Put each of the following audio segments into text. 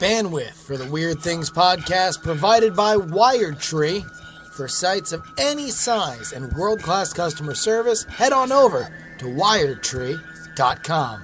Bandwidth for the Weird Things podcast provided by Wired Tree. For sites of any size and world class customer service, head on over to wiredtree.com.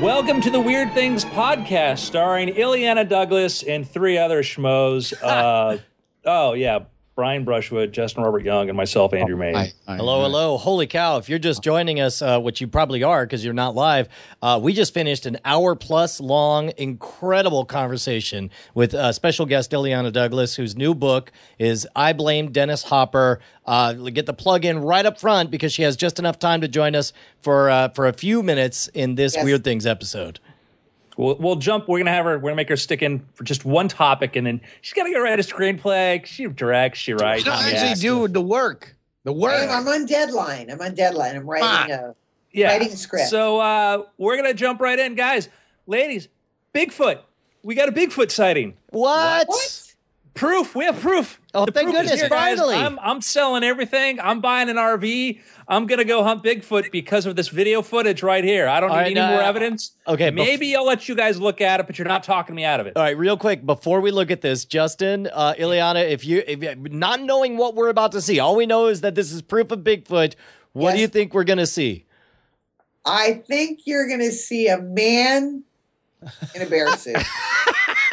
Welcome to the Weird Things podcast, starring Illeana Douglas and three other schmoes. Uh, oh yeah, Brian Brushwood, Justin Robert Young, and myself, Andrew May. Hi, hi, Hello, hi. hello. Holy cow. If you're just joining us, uh, which you probably are because you're not live, uh, we just finished an hour plus long, incredible conversation with uh, special guest Illeana Douglas, whose new book is I Blame Dennis Hopper. Uh, get the plug in right up front because she has just enough time to join us for, uh, for a few minutes in this Yes. Weird Things episode. We'll, we'll jump. We're gonna have her. We're gonna make her stick in for just one topic, and then she's gotta go write a screenplay. She directs. She writes. You don't she actually do the work. The work. I'm, I'm on deadline. I'm on deadline. I'm writing a yeah. writing a script. So uh, we're gonna jump right in, guys, ladies. Bigfoot. We got a Bigfoot sighting. What? what? Proof. We have proof. Oh, The thank proof is goodness, here, guys. finally. I'm, I'm selling everything. I'm buying an RV. I'm gonna go hunt Bigfoot because of this video footage right here. I don't All need right, any more uh, evidence. okay, bef- maybe I'll let you guys look at it, but you're not talking me out of it. All right, real quick before we look at this, Justin, uh, Illeana, if you, if not knowing what we're about to see, all we know is that this is proof of Bigfoot. What do you think we're gonna see? I think you're going to see a man in a bear suit.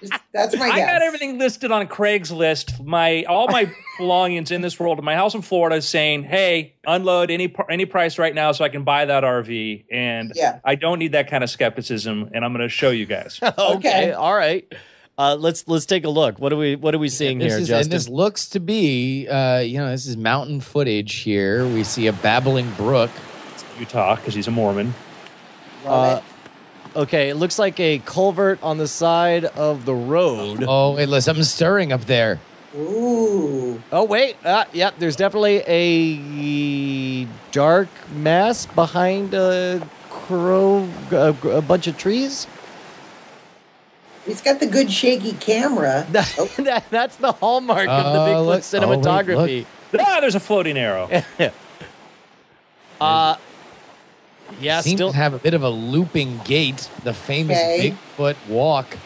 Just- That's my I got everything listed on Craigslist. My all my belongings in this world. My house in Florida is saying, "Hey, unload any any price right now, so I can buy that RV." And Yeah. I don't need that kind of skepticism, and I'm going to show you guys. Okay. all right. Uh, let's let's take a look. What are we what are we seeing This here, is, and this looks to be, uh, you know, this is mountain footage here. We see a babbling brook. Utah, because he's a Mormon. Love Uh, okay, it looks like a culvert on the side of the road. Oh, wait, look, something's stirring up there. Ooh. Oh wait, uh, yep. There's definitely a dark mass behind a crow, a, a bunch of trees. He's got the good shaky camera. That, Oh. that- that's the hallmark of the Uh, Bigfoot look- oh, wait, cinematography. Ah, there's a floating arrow. uh, yeah, Seems still. to have a bit of a looping gait. The famous Okay. Bigfoot walk.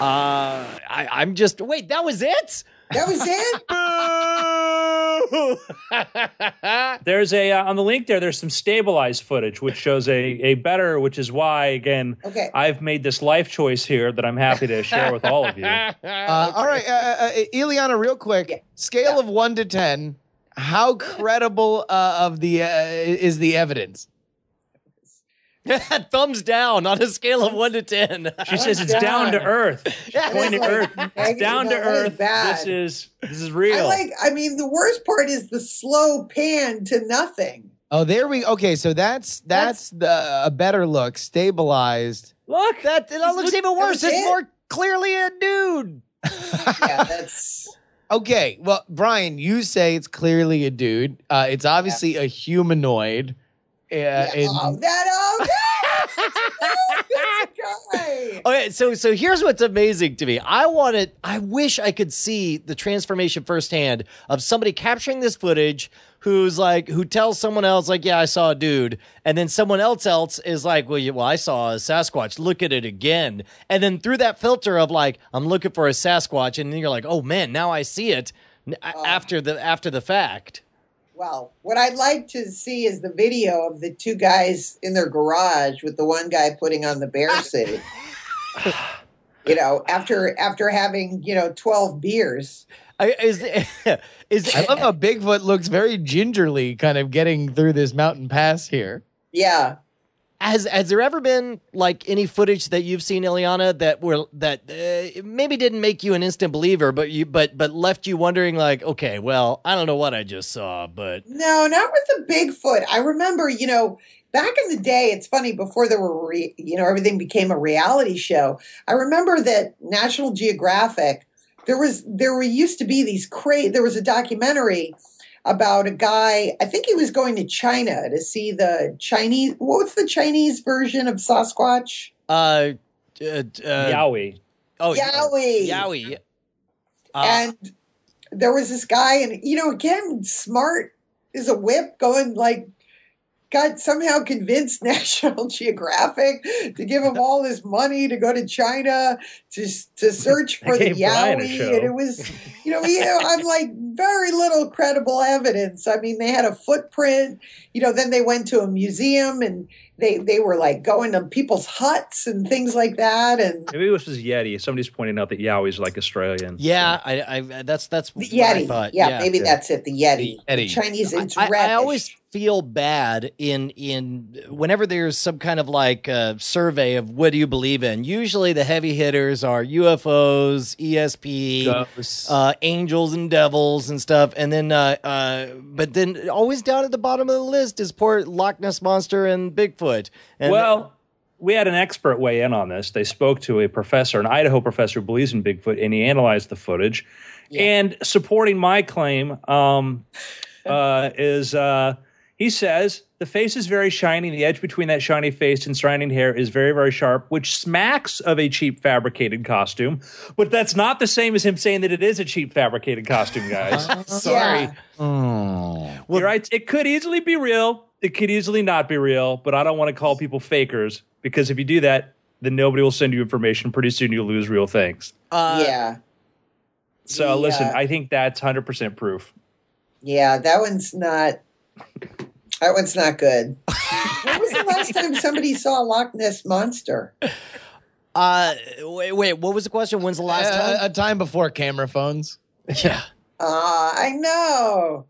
uh, I, I'm just. Wait, that was it. That was it. There's a uh, on the link there. There's some stabilized footage, which shows a a better. Which is why again, Okay. I've made this life choice here that I'm happy to share with all of you. Uh, all right, uh, uh, Illeana, real quick. Yeah. Scale Yeah. of one to ten. How credible uh, of the uh, is the evidence? Thumbs down on a scale of one to ten. She says it's down to earth. That Going to like earth. It's down to earth. bad. This is this is real. I real. like. I mean, the worst part is the slow pan to nothing. Oh, there we. Okay, so that's that's the a better look, stabilized. Look, that that looks even worse. It's it. more clearly a dude. Yeah, that's. Okay, well, Brian, you say it's clearly a dude. Uh, it's obviously a humanoid. Uh, Yeah, and- oh, that. Oh, that's a guy. Okay, so so here's what's amazing to me. I wanted I wish I could see the transformation firsthand of somebody capturing this footage who's like who tells someone else like, "Yeah, I saw a dude." And then someone else else is like, "Well, you, well, I saw a Sasquatch. Look at it again." And then through that filter of like, "I'm looking for a Sasquatch." And then you're like, "Oh man, now I see it." a- uh. after the after the fact. Well, what I'd like to see is the video of the two guys in their garage with the one guy putting on the bear suit. you know, after after having you know twelve beers. I, is is I love how Bigfoot looks very gingerly, kind of getting through this mountain pass here. Yeah, Has has there ever been like any footage that you've seen, Illeana, that were that uh, maybe didn't make you an instant believer, but you but but left you wondering like, okay, well, I don't know what I just saw, but no, not with the Bigfoot. I remember, you know, back in the day. It's funny before there were, re, you know, everything became a reality show. I remember that National Geographic. There was there were used to be these cra There was a documentary about a guy. I think he was going to China to see the Chinese. What's the Chinese version of Sasquatch? uh, uh, uh Yowie. oh Yowie. Yowie. Uh, and there was this guy, and you know, again, smart is a whip going like got somehow convinced National Geographic to give him all this money to go to China to to search for the gave Yowie, and it was, you know, you know, I'm like very little credible evidence. I mean, they had a footprint. You know, then they went to a museum and they they were like going to people's huts and things like that, and Maybe it was just Yeti. Somebody's pointing out that Yowie's like Australian. Yeah, I, I that's that's the what I Yeti. thought. yeah, maybe yeah. that's it. The Yeti. The Yeti. Chinese. It's I, I reddish. always feel bad in in whenever there's some kind of like uh, survey of what do you believe in. Usually the heavy hitters are UFOs, ESP, uh, angels and devils and stuff, and then uh, uh, but then always down at the bottom of the list is poor Loch Ness monster and Bigfoot. And well, we had an expert weigh in on this. They spoke to a professor, an Idaho professor who believes in Bigfoot, and he analyzed the footage. And supporting my claim um, uh, is uh, he says the face is very shiny. The edge between that shiny face and surrounding hair is very, very sharp, which smacks of a cheap fabricated costume. But that's not the same as him saying that it is a cheap fabricated costume, guys. Sorry. Yeah. You're right. It could easily be real. It could easily not be real, but I don't want to call people fakers because if you do that, then nobody will send you information. Pretty soon you'll lose real things. uh, yeah. So The, listen, I think that's 100% proof. Yeah, that one's not. That one's not good. when was the last time somebody saw a Loch Ness monster? uh, wait, wait, what was the question? When's the last Uh, time? a time before camera phones. yeah. Ah, I know.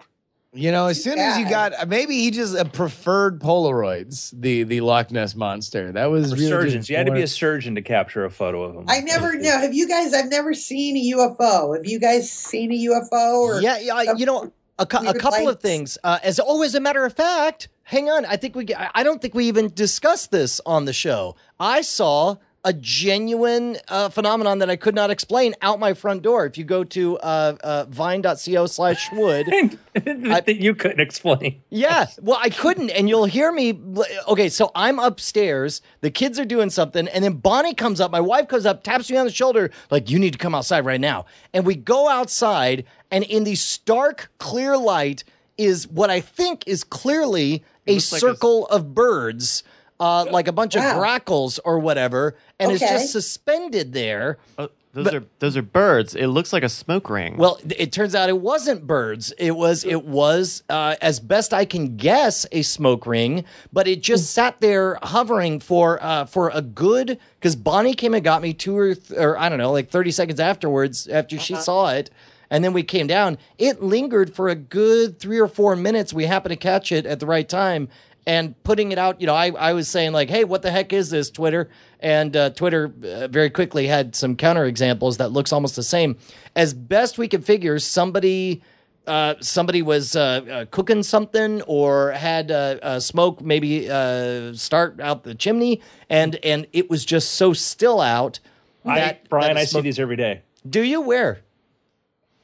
You know, as Too soon as you got maybe he just uh, preferred Polaroids, the the Loch Ness monster. That was For really surgeons, you had to be a surgeon to capture a photo of him. I never know. Have you guys? I've never seen a UFO. Have you guys seen a UFO? Or yeah, yeah. some You know, a, cou- a couple of things. Uh, as always, a matter of fact, hang on. I think we. I don't think we even discussed this on the show. I saw a genuine uh, phenomenon that I could not explain out my front door. If you go to uh, uh, vine.co slash wood. that you couldn't explain. Yeah, well, I couldn't, and you'll hear me. Okay, so I'm upstairs. The kids are doing something, and then Bonnie comes up. My wife comes up, taps me on the shoulder, like, "You need to come outside right now." And we go outside, and in the stark, clear light is what I think is clearly a looks like a- circle of birds, uh, like a bunch Wow. of grackles or whatever, and it's Okay. just suspended there. Oh, those are those are birds. It looks like a smoke ring. Well, it turns out it wasn't birds. It was it was uh, as best I can guess a smoke ring, but it just sat there hovering for uh, for a good because Bonnie came and got me two or th- or I don't know like thirty seconds afterwards after she saw it. And then we came down. It lingered for a good three or four minutes. We happened to catch it at the right time and putting it out. You know, I, I was saying like, "Hey, what the heck is this Twitter?" And uh, Twitter uh, very quickly had some counter examples that looks almost the same. As best we could figure, somebody uh, somebody was uh, uh, cooking something or had uh, uh, smoke maybe uh, start out the chimney, and and it was just so still out. I, Brian, that I see these every day. Do you where?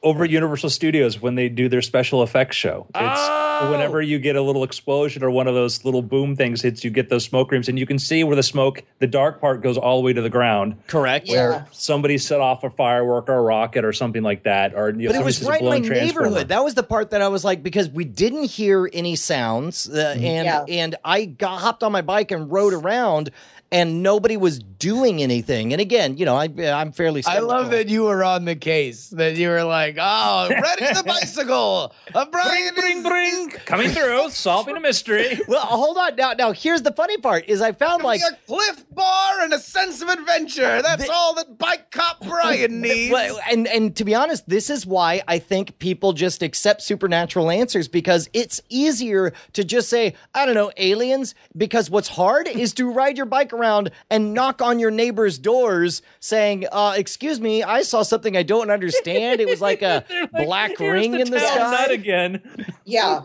Over at Universal Studios when they do their special effects show. It's Oh! whenever you get a little explosion or one of those little boom things hits, you get those smoke rings, and you can see where the smoke, the dark part, goes all the way to the ground. Correct. Yeah. Somebody set off a firework or a rocket or something like that, or you know, But it was somebody right in my sees a blown transformer. neighborhood. That was the part that I was like, because we didn't hear any sounds, uh, and Yeah. and I got hopped on my bike and rode around, and nobody was doing anything. And again, you know, I I'm fairly. I love that you were on the case. That you were like, "Oh, ready the bicycle, a Brian Bring, bring, coming through, solving a mystery. Well, hold on. Now, now here's the funny part: is I found like. a cliff bar and a sense of adventure. That's all that bike cop Brian needs." Well, and and to be honest, this is why I think people just accept supernatural answers because it's easier to just say, I don't know, aliens. Because what's hard is to ride your bike around and knock on your neighbor's doors saying, uh, "Excuse me, I saw something I don't understand. It was like a Like, black here's ring in the sky." nut again. Yeah,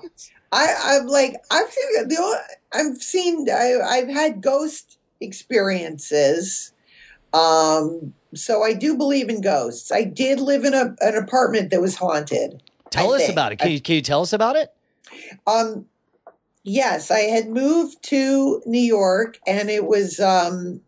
I, I've like I've seen the only- I've seen I, I've had ghost experiences. Um, so I do believe in ghosts. I did live in a, an apartment that was haunted. Tell I us think. about it. Can you, can you tell us about it? Um, yes, I had moved to New York, and it was um,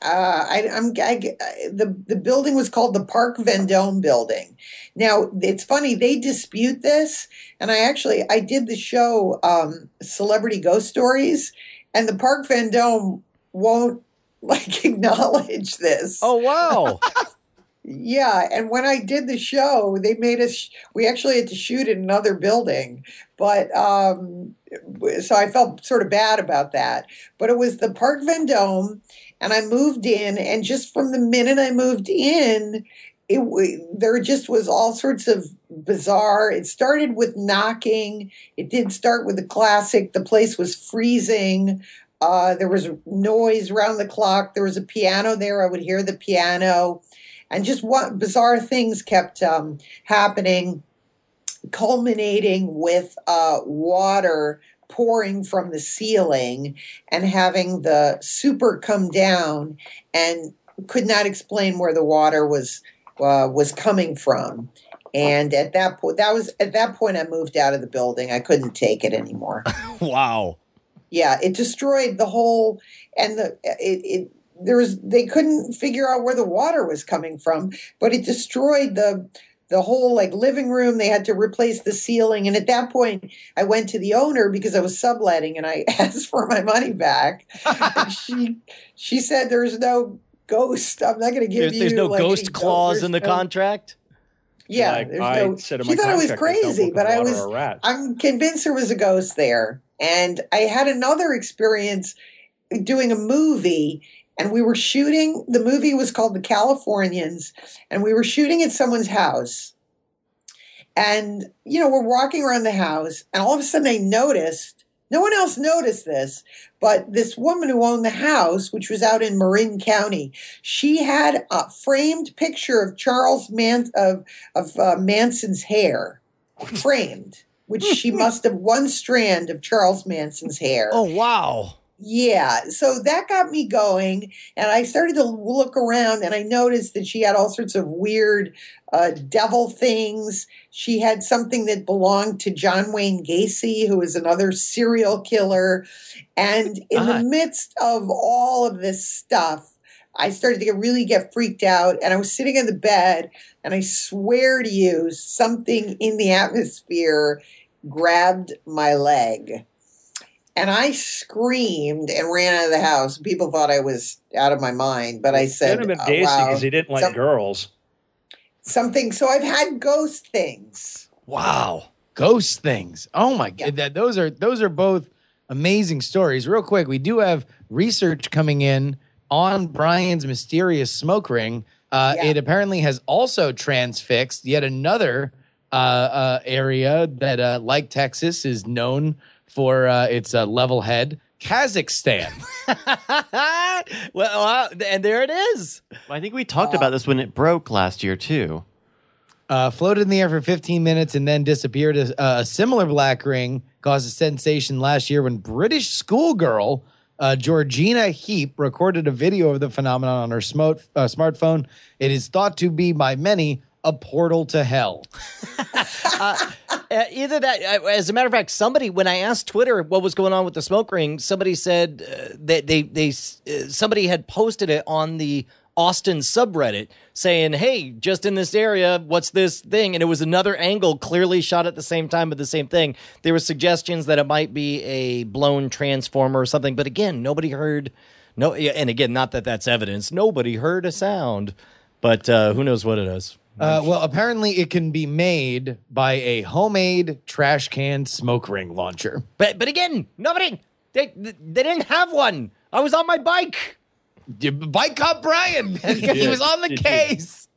uh, I, I'm I, the the building was called the Park Vendome Building. Now it's funny they dispute this, and I actually I did the show um, Celebrity Ghost Stories, and the Park Vendome won't like acknowledge this. Oh wow! Yeah, and when I did the show, they made us. We actually had to shoot in another building, but um, so I felt sort of bad about that. But it was the Park Vendome, and I moved in, and just from the minute I moved in, it there just was all sorts of bizarre. It started with knocking. It did start with the classic. The place was freezing. Uh, there was noise around the clock. There was a piano there. I would hear the piano and just what bizarre things kept um, happening, culminating with uh, water pouring from the ceiling and having the super come down and could not explain where the water was uh, was coming from. And at that point, that was at that point, I moved out of the building. I couldn't take it anymore. wow. Yeah, it destroyed the whole, and the it, it there was they couldn't figure out where the water was coming from, but it destroyed the the whole like living room. They had to replace the ceiling, and at that point, I went to the owner because I was subletting, and I asked for my money back. she she said, "There's no ghost. I'm not going to give There's, you." there's no like, ghost clause there's in the no- contract. Yeah, Like, there's I no. She thought I was contract, there's no crazy, but I was. I'm convinced there was a ghost there. And I had another experience doing a movie, and we were shooting. The movie was called The Californians, and we were shooting at someone's house. And, you know, we're walking around the house, and all of a sudden I noticed, no one else noticed this, but this woman who owned the house, which was out in Marin County, she had a framed picture of Charles Man- of, of uh, Manson's hair, framed, which she must have one strand of Charles Manson's hair. Oh wow. Yeah, so that got me going, and I started to look around, and I noticed that she had all sorts of weird uh, devil things. She had something that belonged to John Wayne Gacy, who is another serial killer. And in Ah. the midst of all of this stuff, I started to get, really get freaked out, and I was sitting in the bed, and I swear to you, something in the atmosphere grabbed my leg. And I screamed and ran out of the house. People thought I was out of my mind, but I said, Could have been "Uh, Daisy wow, because he didn't like Some- girls. something. So I've had ghost things. Wow. ghost things. Oh my god, that those are those are both amazing stories. Real quick, we do have research coming in on Brian's mysterious smoke ring. Uh, Yeah. It apparently has also transfixed yet another uh, uh, area that, uh, like Texas, is known for uh, its uh, level head. Kazakhstan. well, uh, and there it is. I think we talked about this when it broke last year too. uh, floated in the air for 15 minutes and then disappeared. A, a similar black ring caused a sensation last year when British schoolgirl uh, Georgina Heap recorded a video of the phenomenon on her smo- uh, smartphone. It is thought to be by many a portal to hell. Uh, either that, uh, as a matter of fact, somebody when I asked Twitter what was going on with the smoke ring, somebody said uh, that they they uh, somebody had posted it on the Austin subreddit saying, "Hey, just in this area, what's this thing?" And it was another angle, clearly shot at the same time, but the same thing. There were suggestions that it might be a blown transformer or something, but again, nobody heard. No, and again, not that that's evidence. Nobody heard a sound, but uh, who knows what it is. Uh, well, apparently it can be made by a homemade trash can smoke ring launcher. But but again, nobody they they didn't have one. I was on my bike. Bike cop Brian. he was on the Did you- case.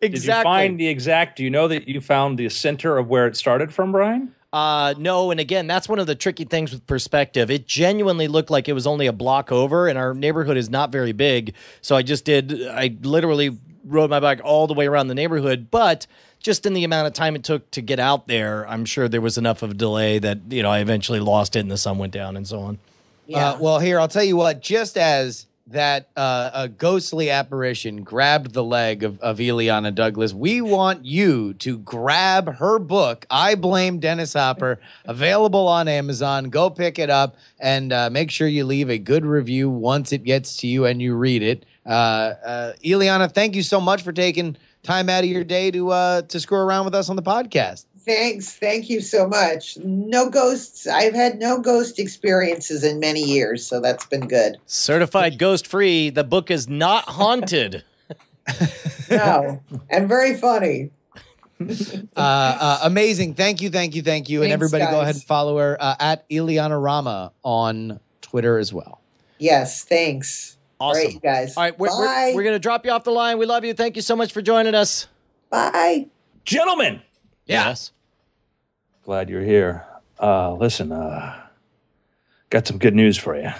Exactly. Did you find the exact? Do you know that you found the center of where it started from, Brian? Uh, no, and again, that's one of the tricky things with perspective. It genuinely looked like it was only a block over, and our neighborhood is not very big. So I just did, I literally rode my bike all the way around the neighborhood, but just in the amount of time it took to get out there, I'm sure there was enough of a delay that, you know, I eventually lost it and the sun went down and so on. Yeah. Uh, well, here I'll tell you what. Just as that uh, a ghostly apparition grabbed the leg of, of Illeana Douglas, we want you to grab her book. I blame Dennis Hopper. Available on Amazon. Go pick it up and uh, make sure you leave a good review once it gets to you and you read it. Uh, uh, Illeana, thank you so much for taking time out of your day to uh, to screw around with us on the podcast. Thanks. Thank you so much. No ghosts. I've had no ghost experiences in many years, so that's been good. Certified ghost free. The book is not haunted. No, and very funny. Uh, uh, amazing. Thank you, thank you, thank you. and Thanks, everybody go ahead and follow her uh, at Illeana Rama on Twitter as well. Yes, thanks. Awesome. Great, you guys. All right, we're, we're, we're going to drop you off the line. We love you. Thank you so much for joining us. Bye. Gentlemen, Yes. glad you're here. Uh, listen, uh, got some good news for you.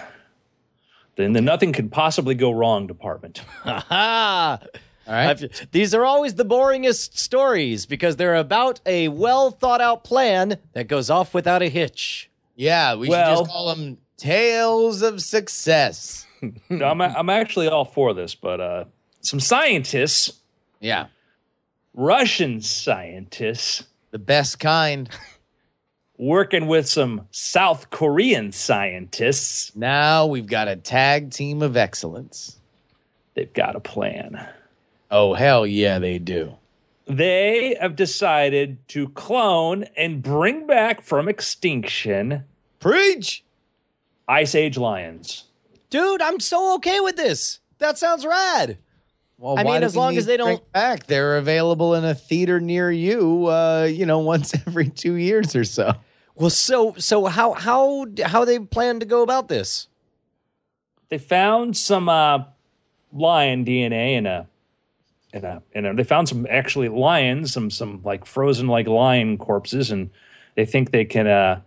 Then the nothing could possibly go wrong department. Ha All right. I've- These are always the boringest stories because they're about a well thought out plan that goes off without a hitch. yeah, we Well- should just call them Tales of Success. No, I'm, I'm actually all for this, but uh, some scientists, Yeah, Russian scientists, the best kind. working with some South Korean scientists, Now we've got a tag team of excellence. they've got a plan. Oh, hell yeah, they do. They have decided to clone and bring back from extinction Preach. Ice Age lions. Dude, I'm so okay with this. That sounds rad. Well, I mean, as long as they don't- it back, they're available in a theater near you. Uh, you know, once every two years or so. Well, so so how how how they plan to go about this? They found some uh, lion DNA in a in a in a. They found some actually lions, some some like frozen like lion corpses, and they think they can, uh,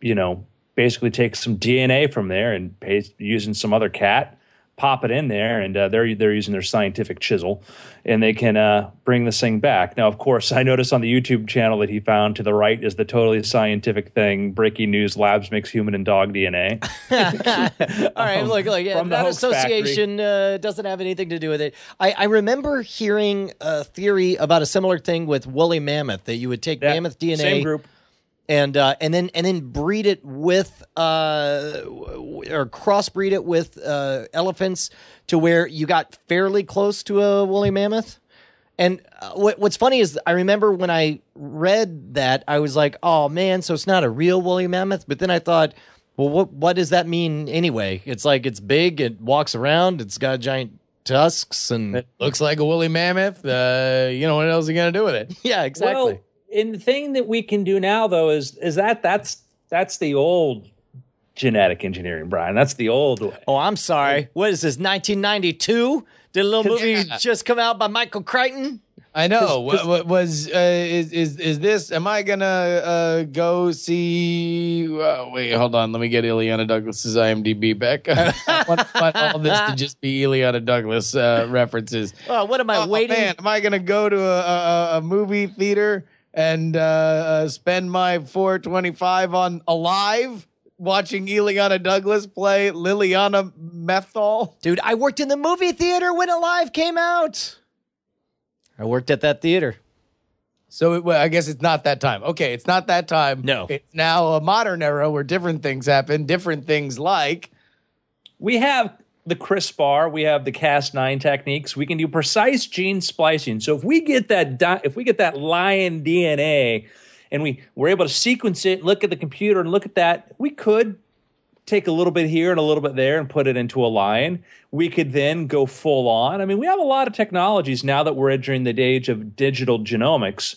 you know, basically take some DNA from there and paste, using some other cat, pop it in there, and uh, they're they're using their scientific chisel, and they can uh, bring this thing back. Now, of course, I noticed on the YouTube channel that he found to the right is the totally scientific thing: breaking news: labs mix human and dog DNA. All right, look, look, yeah, that association uh, doesn't have anything to do with it. I, I remember hearing a theory about a similar thing with woolly mammoth that you would take That mammoth DNA same group. And uh, and then and then breed it with uh, w- or crossbreed it with uh, elephants to where you got fairly close to a woolly mammoth. And uh, what, what's funny is I remember when I read that I was like, "Oh man, so it's not a real woolly mammoth." But then I thought, "Well, what what does that mean anyway?" It's like it's big, it walks around, it's got giant tusks, and It looks like a woolly mammoth. Uh, you know what else are you gonna do with it? yeah, exactly. Well, and the thing that we can do now, though, is is that that's that's the old genetic engineering, Brian. That's the old way. Oh, I'm sorry. What is this? 1992? Did a little movie Yeah. just come out by Michael Crichton? I know. What, what was uh, is is is this? Am I gonna uh, go see? Uh, wait, hold on. Let me get Illeana Douglas's IMDb back. I want, want all this to just be Illeana Douglas uh, references. Oh, what am I Oh, waiting? man, am I gonna go to a, a, a movie theater and uh, uh, spend my four twenty five on Alive? Watching Illeana Douglas play Liliana Methol. Dude, I worked in the movie theater when Alive came out. I worked at that theater. So it, well, I guess it's not that time. Okay, it's not that time. No. it's now a modern era where different things happen. Different things like We have the CRISPR, we have the Cas9 techniques. We can do precise gene splicing. So if we get that di- if we get that lion DNA and we we're able to sequence it, look at the computer and look at that, we could take a little bit here and a little bit there and put it into a lion. We could then go full on. I mean, we have a lot of technologies now that we're entering the age of digital genomics.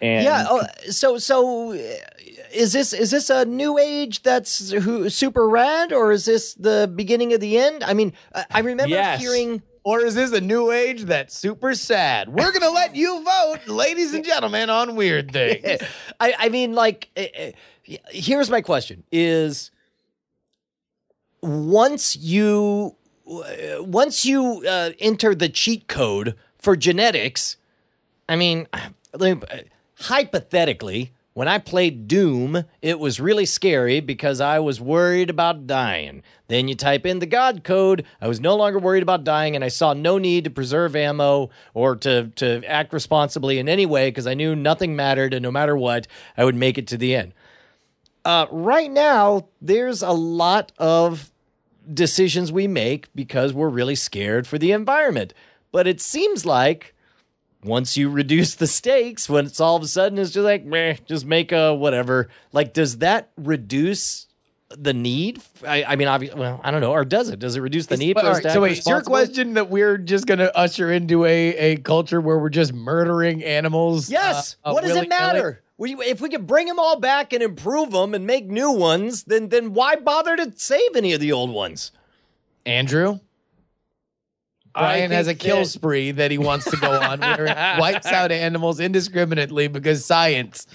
And Yeah. Oh, so so is this is this a new age that's who, super rad, or is this the beginning of the end? I mean, I I remember Yes. hearing. Or is this a new age that's super sad? We're going to let you vote, ladies and gentlemen, on weird things. I, I mean, like, eh, eh, here's my question: Is once you uh, once you uh, enter the cheat code for genetics, I mean, hypothetically, when I played Doom, it was really scary because I was worried about dying. Then you type in the God code. I was no longer worried about dying, and I saw no need to preserve ammo or to, to act responsibly in any way because I knew nothing mattered, and no matter what, I would make it to the end. Uh, right now, there's a lot of decisions we make because we're really scared for the environment. But it seems like once you reduce the stakes, when it's all of a sudden it's just like, meh, just make a whatever. Like, does that reduce the need? I, I mean, obviously, well, I don't know. Or does it? Does it reduce the need But, for right, so wait, is your question that we're just going to usher into a, a culture where we're just murdering animals? Yes. uh, uh, what does it willy-nilly? matter? We, if we could bring them all back and improve them and make new ones, then then why bother to save any of the old ones? Andrew? I Brian has a kill that- spree that he wants to go on where it wipes out animals indiscriminately because science.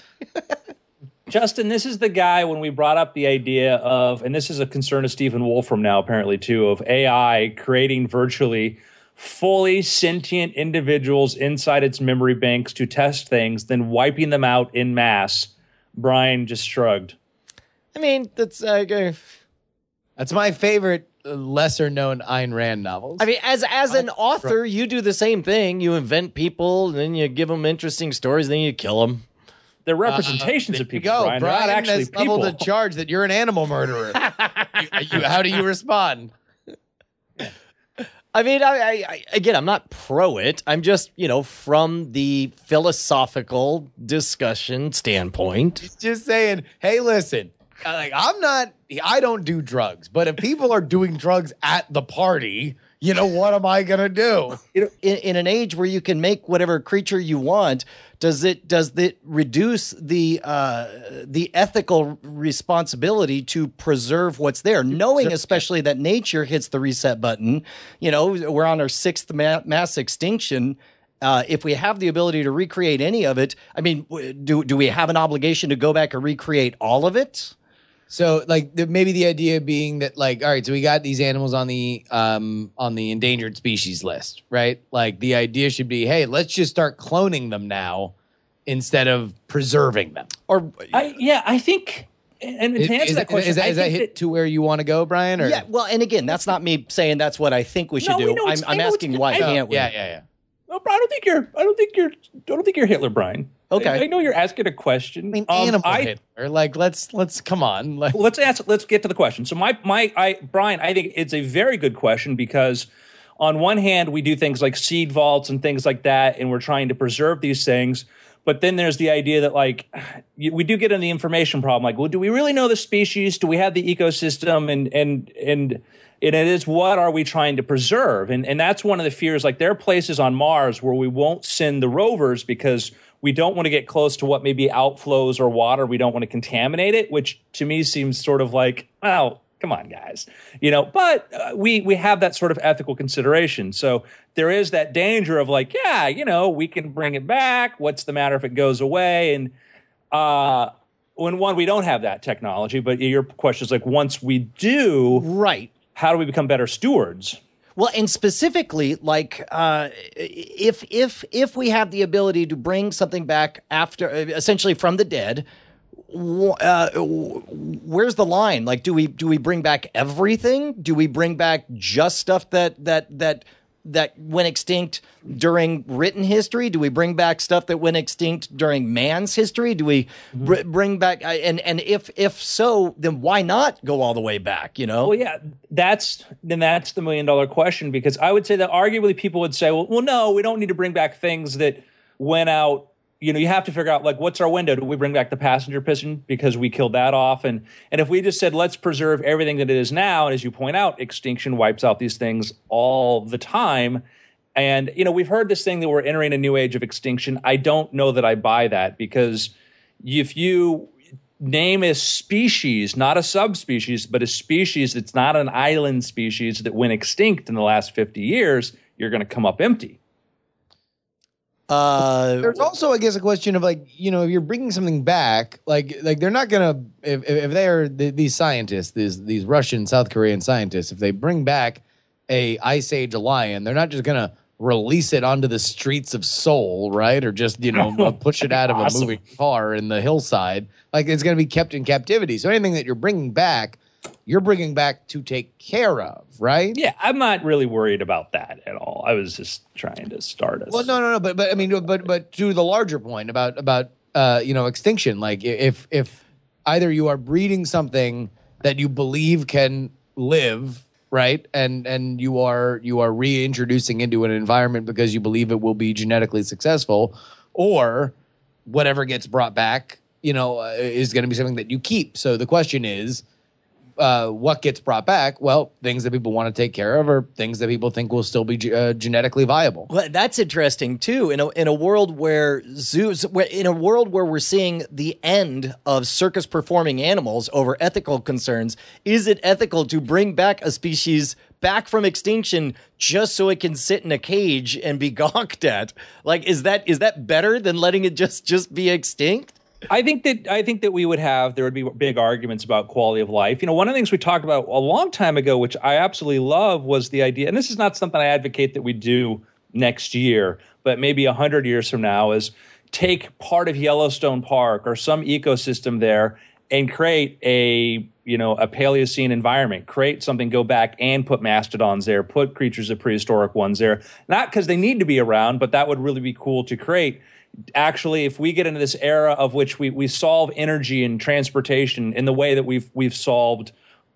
Justin, this is the guy when we brought up the idea of, and this is a concern of Stephen Wolfram now, apparently, too, of AI creating virtually fully sentient individuals inside its memory banks to test things, then wiping them out in mass. Brian just shrugged. I mean, that's uh, That's my favorite lesser known Ayn Rand novels. I mean, as as an author, you do the same thing. You invent people, and then you give them interesting stories, then you kill them. They're representations of There you people, go. Brian. They're Brian not actually has leveled people. a charge that you're an animal murderer. You- you- how do you respond? I mean, I, I, I again, I'm not pro it. I'm just, you know, from the philosophical discussion standpoint. Just saying, hey, listen, uh, like I'm not, I don't do drugs, but if people are doing drugs at the party, you know, what am I gonna do? in, in an age where you can make whatever creature you want, does it does it reduce the uh, the ethical responsibility to preserve what's there, knowing especially that nature hits the reset button? You know, we're on our sixth ma- mass extinction. Uh, if we have the ability to recreate any of it, I mean, do do we have an obligation to go back and recreate all of it? So, like, the, maybe the idea being that, like, all right, so we got these animals on the um on the endangered species list, right? Like, the idea should be, hey, let's just start cloning them now instead of preserving them. Or I, yeah, I think, and to Is, answer is- that question, is that, I is that hit to where you want to go, Brian? Or yeah, well, and again, that's not me saying that's what I think we should No, we do. know I'm, I I'm asking why I- can't we? yeah, yeah, yeah. No, I don't think you're. I don't think you're. I don't think you're Hitler, Brian. Okay. I, I know you're asking a question. I mean, Um, animal I- Hitler. Like, let's let's come on. Like, let's ask. Let's get to the question. So my my I Brian, I think it's a very good question because on one hand we do things like seed vaults and things like that, and we're trying to preserve these things. But then there's the idea that like we do get in the information problem. Like, well, do we really know the species? Do we have the ecosystem? And and and and it is what are we trying to preserve? And and that's one of the fears. Like there are places on Mars where we won't send the rovers because we don't want to get close to what maybe outflows or water. We don't want to contaminate it, which to me seems sort of like, oh, come on, guys, you know. But uh, we we have that sort of ethical consideration. So there is that danger of like, yeah, you know, we can bring it back. What's the matter if it goes away? And uh, when one, we don't have that technology. But your question is like, once we do, Right. how do we become better stewards? Well, and specifically, like uh, if if if we have the ability to bring something back after, essentially from the dead, uh, where's the line? Like, do we do we bring back everything? Do we bring back just stuff that that that that went extinct during written history? Do we bring back stuff that went extinct during man's history? Do we mm-hmm. br- bring back and and if if so, then why not go all the way back? You know? Well, yeah, that's then that's the million dollar question because I would say that arguably people would say, well, well, no, we don't need to bring back things that went out. You know, you have to figure out like what's our window? Do we bring back the passenger pigeon because we killed that off? And and if we just said let's preserve everything that it is now, and as you point out, extinction wipes out these things all the time. And you know, we've heard this thing that we're entering a new age of extinction. I don't know that I buy that because if you name a species, not a subspecies, but a species that's not an island species that went extinct in the last 50 years, you're going to come up empty. Uh, There's also, I guess, a question of like, you know, if you're bringing something back, like, like they're not gonna, if if they are the, these scientists, these these Russian, South Korean scientists, if they bring back a ice age lion, they're not just gonna release it onto the streets of Seoul, right? Or just you know uh, push it out of a moving car in the hillside. Like it's gonna be kept in captivity. So anything that you're bringing back, you're bringing back to take care of, right? Yeah, I'm not really worried about that at all. I was just trying to start us. Well, no, no, no, but but I mean, but but to the larger point about about uh, you know extinction, like if if either you are breeding something that you believe can live right? And and you are you are reintroducing into an environment because you believe it will be genetically successful, or whatever gets brought back, you know, uh, is going to be something that you keep. So the question is, uh, what gets brought back? Well, things that people want to take care of, or things that people think will still be ge- uh, genetically viable. Well, that's interesting too. In a in a world where zoos, in a world where we're seeing the end of circus performing animals over ethical concerns, is it ethical to bring back a species back from extinction just so it can sit in a cage and be gawked at? Like, is that is that better than letting it just just be extinct? I think that I think that we would have there would be big arguments about quality of life. You know, one of the things we talked about a long time ago, which I absolutely love, was the idea, and this is not something I advocate that we do next year, but maybe hundred years from now, is take part of Yellowstone Park or some ecosystem there and create a you know a Paleocene environment. Create something, go back and put mastodons there, put creatures of prehistoric ones there. Not because they need to be around, but that would really be cool to create actually if we get into this era of which we, we solve energy and transportation in the way that we've we've solved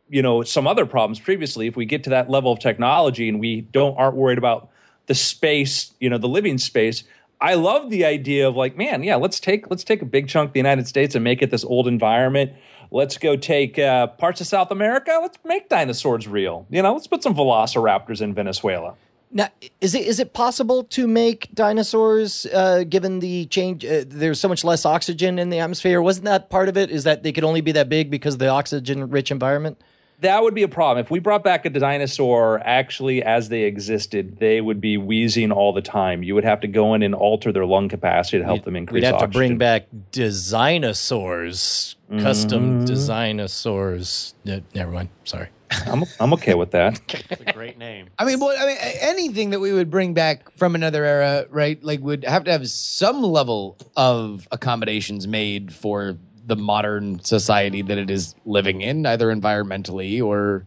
you know some other problems previously if we get to that level of technology and we don't aren't worried about the space you know the living space i love the idea of like man yeah let's take let's take a big chunk of the united states and make it this old environment. Let's go take uh, parts of south america. Let's make dinosaurs real. You know let's put some velociraptors in venezuela Now, is it is it possible to make dinosaurs uh, given the change? Uh, there's so much less oxygen in the atmosphere. Wasn't that part of it? Is that they could only be that big because of the oxygen rich environment? that would be a problem. If we brought back a dinosaur actually as they existed, they would be wheezing all the time. You would have to go in and alter their lung capacity to help them increase We'd have oxygen. to bring back dinosaurs, custom dinosaurs. No, never mind. Sorry. I'm, I'm okay with that. It's a great name. I mean, well, I mean, anything that we would bring back from another era, right? Like, would have to have some level of accommodations made for the modern society that it is living in, either environmentally or,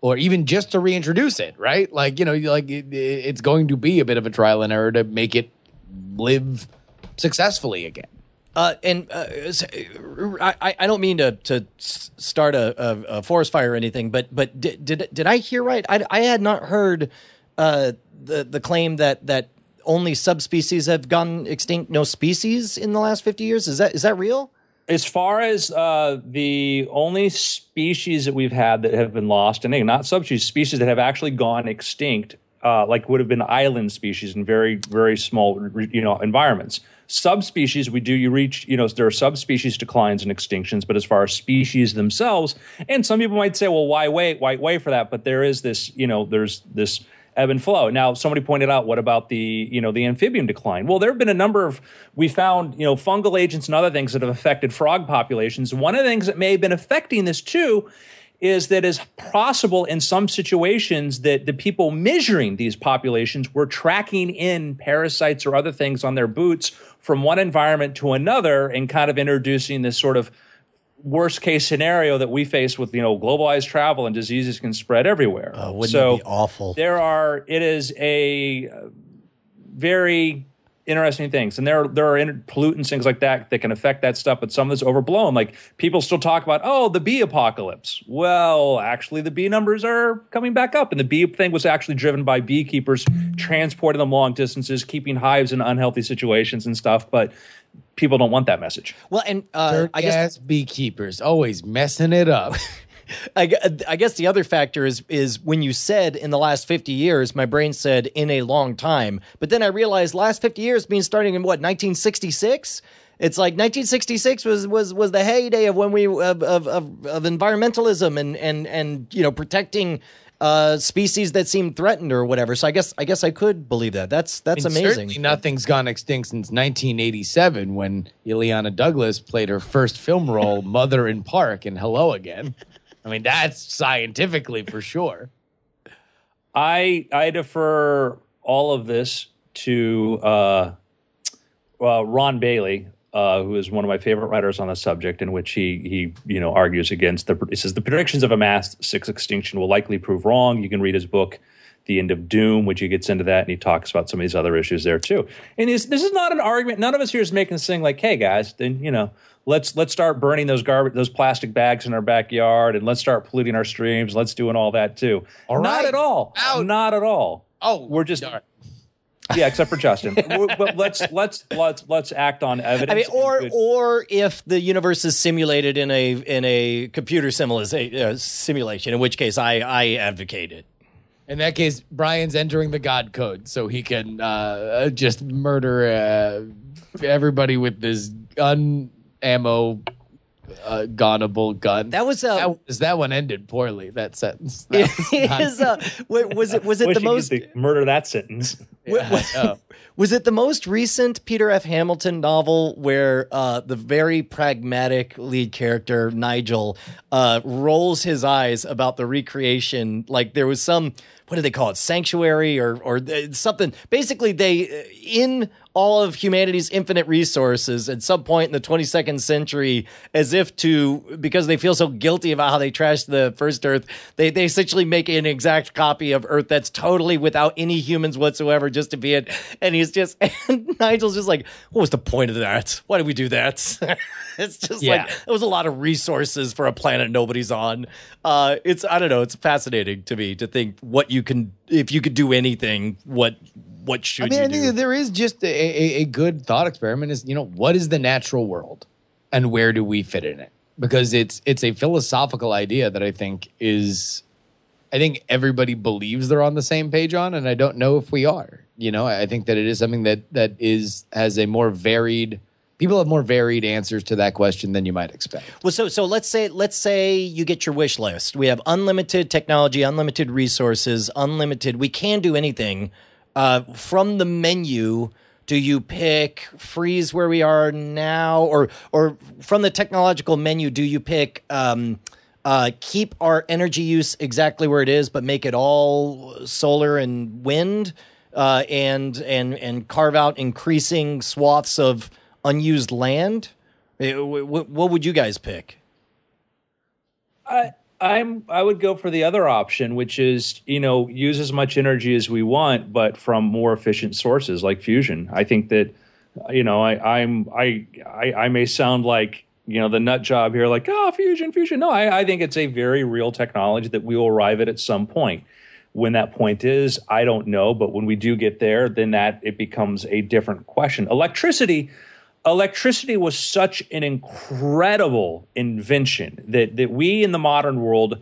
or even just to reintroduce it, right? Like, you know, like it, it's going to be a bit of a trial and error to make it live successfully again. Uh, and uh, I, I don't mean to, to start a, a, a forest fire or anything, but but did did, did I hear right? I, I had not heard uh, the the claim that that only subspecies have gone extinct, no species in the last fifty years. Is that is that real? As far as uh, the only species that we've had that have been lost, and not subspecies, species that have actually gone extinct, uh, like would have been island species in very, very small, you know, environments. Subspecies, we do, you reach, you know, there are subspecies declines and extinctions, but as far as species themselves, and some people might say, well, why wait? Why wait for that? But there is this, you know, there's this ebb and flow. Now, somebody pointed out, what about the, you know, the amphibian decline? Well, there have been a number of, we found, you know, fungal agents and other things that have affected frog populations. One of the things that may have been affecting this too is that it's possible in some situations that the people measuring these populations were tracking in parasites or other things on their boots from one environment to another and kind of introducing this sort of worst case scenario that we face with you know globalized travel and diseases can spread everywhere. Uh, wouldn't so be awful? there are it is a very interesting things. And there there are inter- pollutants things like that that can affect that stuff but some of it's overblown. Like people still talk about oh the bee apocalypse. Well actually the bee numbers are coming back up. And the bee thing was actually driven by beekeepers transporting them long distances keeping hives in unhealthy situations and stuff but people don't want that message. Well, and uh, Dirty I guess beekeepers always messing it up. I, I guess the other factor is is when you said in the last 50 years, my brain said in a long time. But then I realized last 50 years means starting in what 1966. It's like 1966 was was was the heyday of when we of of, of, of environmentalism and and and you know protecting uh, species that seem threatened or whatever. So I guess I guess I could believe that. That's that's And amazing. Certainly nothing's gone extinct since 1987 when Illeana Douglas played her first film role, Mother in Park, in Hello Again. I mean, that's scientifically for sure. I I defer all of this to uh, well, Ron Bailey, uh, who is one of my favorite writers on the subject, in which he he you know argues against the he says the predictions of a mass six extinction will likely prove wrong. You can read his book, the end of Doom, which he gets into that, and he talks about some of these other issues there too. And this is not an argument. None of us here is making this thing like, "Hey guys, then you know, let's let's start burning those garbage, those plastic bags in our backyard, and let's start polluting our streams. Let's doing all that too." All not at all. Out. Not at all. Oh, We're just darn. yeah, except for Justin. But let's let's let's let's act on evidence. I mean, or good- or if the universe is simulated in a in a computer simulation, uh, simulation, in which case I I advocate it. In that case, Brian's entering the God code so he can uh, just murder uh, everybody with this gun ammo, uh, gonable gun. That was uh, that, was- that one ended poorly. That sentence. That was not- is, uh, wa- was it was it the most murder that sentence. Yeah, oh. Was it the most recent Peter F. Hamilton novel where uh, the very pragmatic lead character, Nigel, uh, rolls his eyes about the recreation? Like there was some, what do they call it, sanctuary or, or uh, something. Basically, they, uh, in all of humanity's infinite resources at some point in the 22nd century, as if to, because they feel so guilty about how they trashed the first Earth, they, they essentially make an exact copy of Earth that's totally without any humans whatsoever just to be it. And he's just, and Nigel's just like, what was the point of that? Why did we do that? it's just Yeah. like, it was a lot of resources for a planet nobody's on. Uh, it's, I don't know, it's fascinating to me to think what you can, if you could do anything, what, what should I mean, you I think do? there is just a, a, a good thought experiment. Is you know what is the natural world, and where do we fit in it? Because it's it's a philosophical idea that I think is, I think everybody believes they're on the same page on, and I don't know if we are. You know, I think that it is something that that is has a more varied. People have more varied answers to that question than you might expect. Well, so so let's say let's say you get your wish list. We have unlimited technology, unlimited resources, unlimited. We can do anything. Uh, from the menu, do you pick freeze where we are now, or or from the technological menu, do you pick um, uh, keep our energy use exactly where it is, but make it all solar and wind, uh, and and and carve out increasing swaths of unused land? Eh, wh- wh- What would you guys pick? I, I'm I would go for the other option, which is you know use as much energy as we want, but from more efficient sources like fusion. I think that you know I I'm I I, I may sound like you know the nut job here, like oh fusion fusion. No, I, I think it's a very real technology that we will arrive at at some point. When that point is, I don't know, but when we do get there, then that it becomes a different question. Electricity electricity was such an incredible invention that that we in the modern world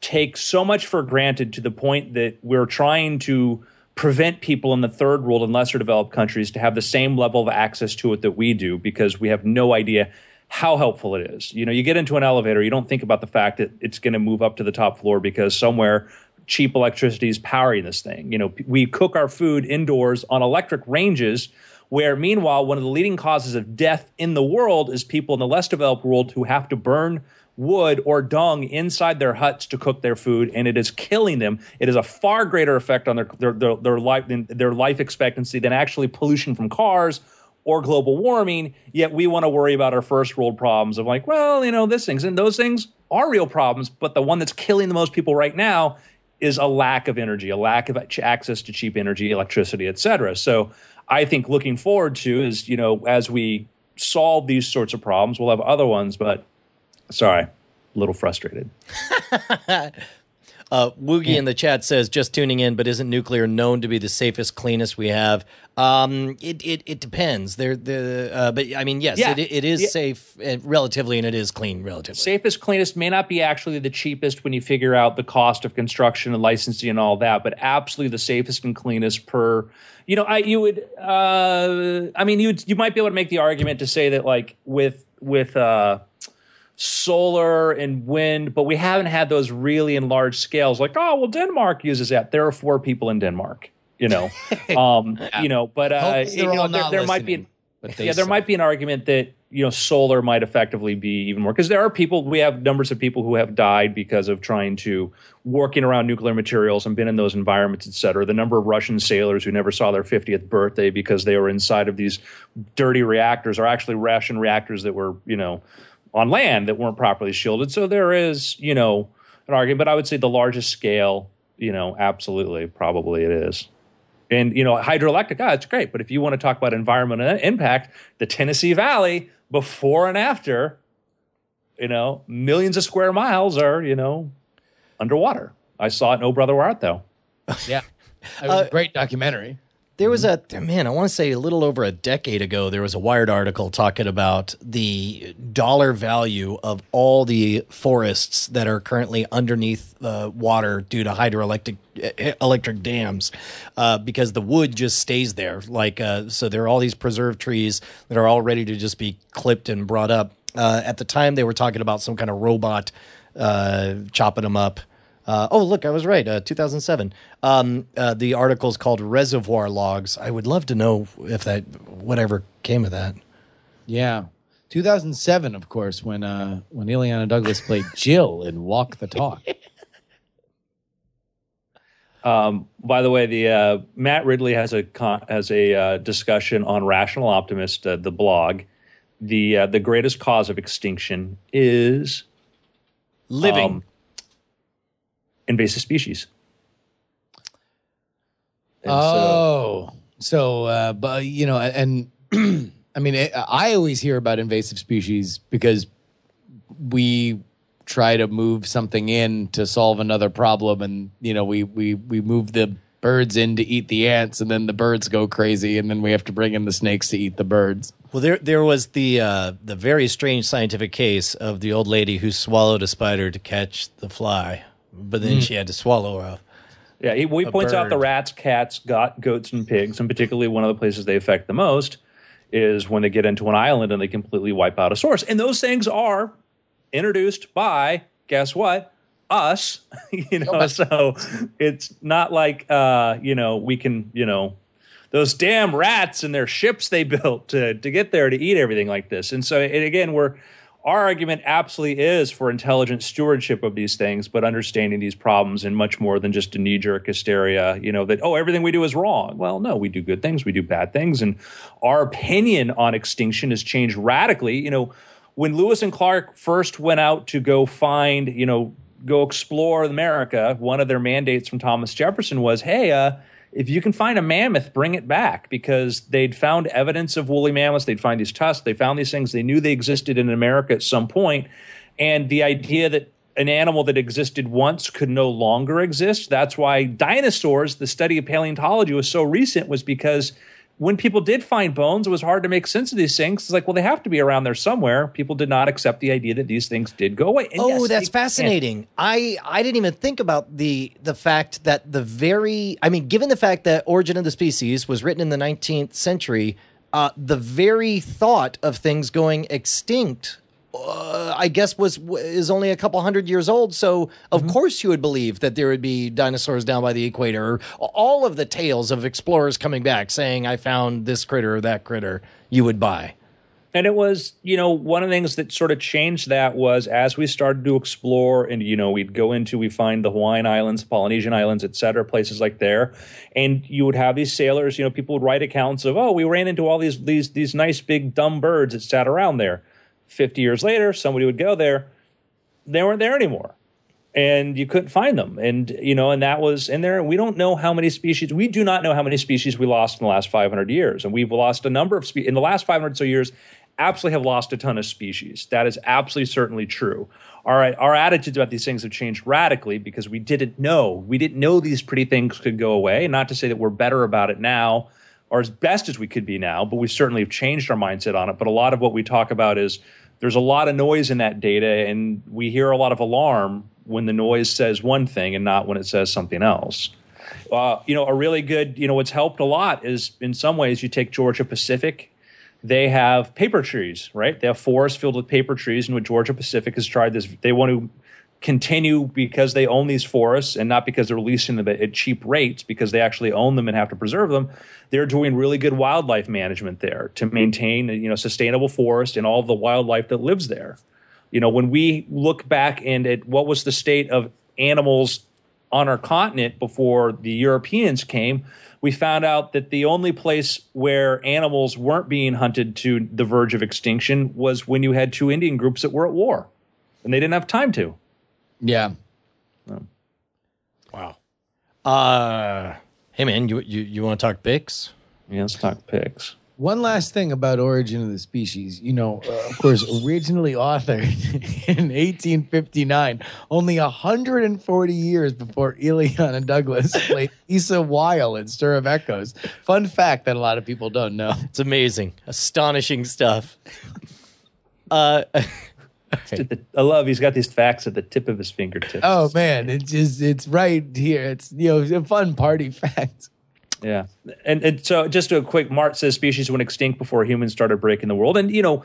take so much for granted to the point that we're trying to prevent people in the third world and lesser developed countries to have the same level of access to it that we do because we have no idea how helpful it is. You know, you get into an elevator, you don't think about the fact that it's going to move up to the top floor because somewhere cheap electricity is powering this thing. You know, we cook our food indoors on electric ranges where meanwhile one of the leading causes of death in the world is people in the less developed world who have to burn wood or dung inside their huts to cook their food and it is killing them. It is a far greater effect on their their, their, their life their life expectancy than actually pollution from cars or global warming. Yet we want to worry about our first world problems of like well you know this things and those things are real problems but the one that's killing the most people right now is a lack of energy a lack of access to cheap energy electricity et cetera. So I think looking forward to is, you know, as we solve these sorts of problems, we'll have other ones, but sorry, a little frustrated. Uh, Woogie in the chat says, just tuning in, but isn't nuclear known to be the safest, cleanest we have? Um, it, it, it depends. There, the, uh, but I mean, yes, Yeah. it, it is Yeah. safe and relatively, and it is clean relatively. Safest, cleanest may not be actually the cheapest when you figure out the cost of construction and licensing and all that, but absolutely the safest and cleanest per. You know, I you would. Uh, I mean, you you might be able to make the argument to say that like with with. Uh, solar and wind, but we haven't had those really in large scales. Like, oh, well, Denmark uses that. There are four people in Denmark, you know, um, you know, but uh, you know, there, there might be, they yeah, there might be an argument that you know solar might effectively be even more because there are people. We have numbers of people who have died because of trying to working around nuclear materials and been in those environments, et cetera. The number of Russian sailors who never saw their 50th birthday because they were inside of these dirty reactors are actually Russian reactors that were, you know, on land that weren't properly shielded. So there is, you know, an argument, but I would say the largest scale you know, absolutely, probably it is. And you know, hydroelectric, ah, it's great. But if you want to talk about environmental impact, the Tennessee Valley before and after, you know, millions of square miles are you know underwater. I saw it in Oh Brother Where Art Thou. Yeah. It was a great documentary. There was a man, I want to say a little over a decade ago, there was a Wired article talking about the dollar value of all the forests that are currently underneath uh, water due to hydroelectric uh, electric dams, uh, because the wood just stays there. Like uh, so, there are all these preserved trees that are all ready to just be clipped and brought up. Uh, at the time, they were talking about some kind of robot uh, chopping them up. Uh, oh, look, I was right. Uh, 2007. Um, uh, the article's called Reservoir Logs. I would love to know if that, whatever came of that. Yeah. 2007, of course, when uh, when Illeana Douglas played Jill in Walk the Talk. Um, by the way, the uh, Matt Ridley has a con- has a uh, discussion on Rational Optimist, uh, the blog. The uh, the greatest cause of extinction is Living. um, invasive species. And so- oh, so, uh, but you know, and I mean, I I always hear about invasive species because we try to move something in to solve another problem, and you know, we we we move the birds in to eat the ants, and then the birds go crazy, and then we have to bring in the snakes to eat the birds. Well, there there was the uh, the very strange scientific case of the old lady who swallowed a spider to catch the fly, but then she had to swallow a. Yeah, he, he A points out the rats, cats, got goats, and pigs, and particularly one of the places they affect the most is when they get into an island and they completely wipe out a source. And those things are introduced by guess what? Us, you know. So it's not like uh, you know we can you know those damn rats and their ships they built to to get there to eat everything like this. And so and again, we're our argument absolutely is for intelligent stewardship of these things, but understanding these problems in much more than just a knee jerk hysteria, you know, that, oh, everything we do is wrong. Well, no, we do good things, we do bad things. And our opinion on extinction has changed radically. You know, when Lewis and Clark first went out to go find, you know, go explore America, one of their mandates from Thomas Jefferson was, hey, uh, if you can find a mammoth, bring it back because they'd found evidence of woolly mammoths. They'd find these tusks. They found these things. They knew they existed in America at some point. And the idea that an animal that existed once could no longer exist. That's why dinosaurs, the study of paleontology, was so recent, was because when people did find bones, it was hard to make sense of these things. It's like, well, they have to be around there somewhere. People did not accept the idea that these things did go away. And Oh, yes, that's fascinating. I I didn't even think about the the fact that the very I mean, given the fact that Origin of the Species was written in the 19th century, uh, the very thought of things going extinct. Uh, I guess was is only a couple hundred years old, so of Mm-hmm. course you would believe that there would be dinosaurs down by the equator. All of the tales of explorers coming back saying, "I found this critter or that critter," you would buy. And it was, you know, one of the things that sort of changed that was as we started to explore and, you know, we'd go into, we find the Hawaiian Islands, Polynesian Islands, et cetera, places like there. And you would have these sailors, you know, people would write accounts of, oh, we ran into all these, these, these nice big dumb birds that sat around there. 50 years later, somebody would go there. They weren't there anymore. And you couldn't find them. And, you know, and that was in there. We don't know how many species, we do not know how many species we lost in the last 500 years. And we've lost a number of species in the last 500 so years, absolutely have lost a ton of species. That is absolutely certainly true. Right, our attitudes about these things have changed radically because we didn't know. We didn't know these pretty things could go away. Not to say that we're better about it now or as best as we could be now, but we certainly have changed our mindset on it. But a lot of what we talk about is there's a lot of noise in that data, and we hear a lot of alarm when the noise says one thing and not when it says something else. Uh, you know, a really good, you know, what's helped a lot is in some ways you take Georgia Pacific. They have paper trees, right? They have forests filled with paper trees, and what Georgia Pacific has tried this, they want to continue because they own these forests and not because they're leasing them at, cheap rates because they actually own them and have to preserve them. They're doing really good wildlife management there to maintain you know sustainable forest and all the wildlife that lives there. You know when we look back and at what was the state of animals on our continent before the europeans came we found out that the only place where animals weren't being hunted to the verge of extinction was when you had two indian groups that were at war and they didn't have time to Yeah. Wow. Uh, hey man, you you, you want to talk pics? Yeah, let's talk pigs. One last thing about Origin of the Species. You know, uh, of course, originally authored in 1859, only 140 years before Illeana Douglas played Issa Weil in Stir of Echoes. Fun fact that a lot of people don't know. It's amazing, astonishing stuff. Uh, I love he's got these facts at the tip of his fingertips. Oh man, it's just it's right here. It's you know a fun party fact. Yeah. And, and so just a quick Mart says species went extinct before humans started breaking the world. And, you know,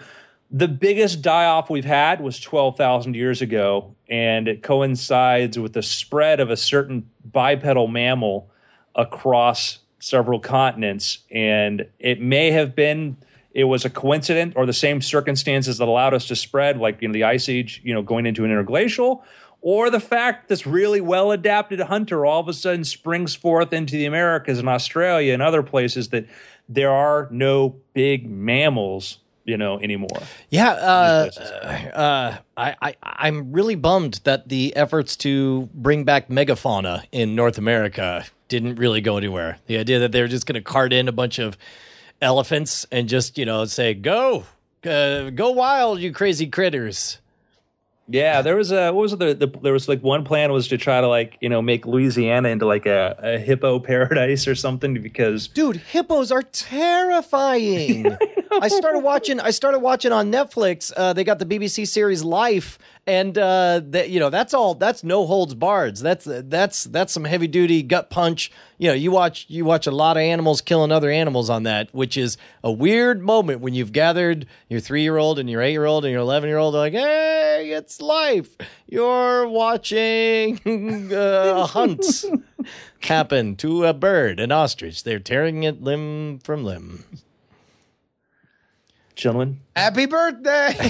the biggest die off we've had was 12,000 years ago. And it coincides with the spread of a certain bipedal mammal across several continents. And it may have been, it was a coincidence or the same circumstances that allowed us to spread, like, you know, the ice age, you know, going into an interglacial or the fact this really well adapted hunter all of a sudden springs forth into the Americas and Australia and other places that there are no big mammals, you know, anymore. Yeah, uh, uh, I, I, I'm really bummed that the efforts to bring back megafauna in North America didn't really go anywhere. The idea that they were just going to cart in a bunch of elephants and just, you know, say, go, uh, go wild, you crazy critters. Yeah, there was a what was it? The, the, there was like one plan was to try to like you know make Louisiana into like a, a hippo paradise or something because Dude, hippos are terrifying. I started watching. I started watching on Netflix. Uh, they got the BBC series Life, and uh, that you know that's all. That's no holds barred. That's that's that's some heavy duty gut punch. You know, you watch you watch a lot of animals killing other animals on that, which is a weird moment when you've gathered your three year old and your eight year old and your eleven year old. Like, hey, it's life. You're watching uh, a hunt happen to a bird, an ostrich. They're tearing it limb from limb. gentlemen. Happy birthday!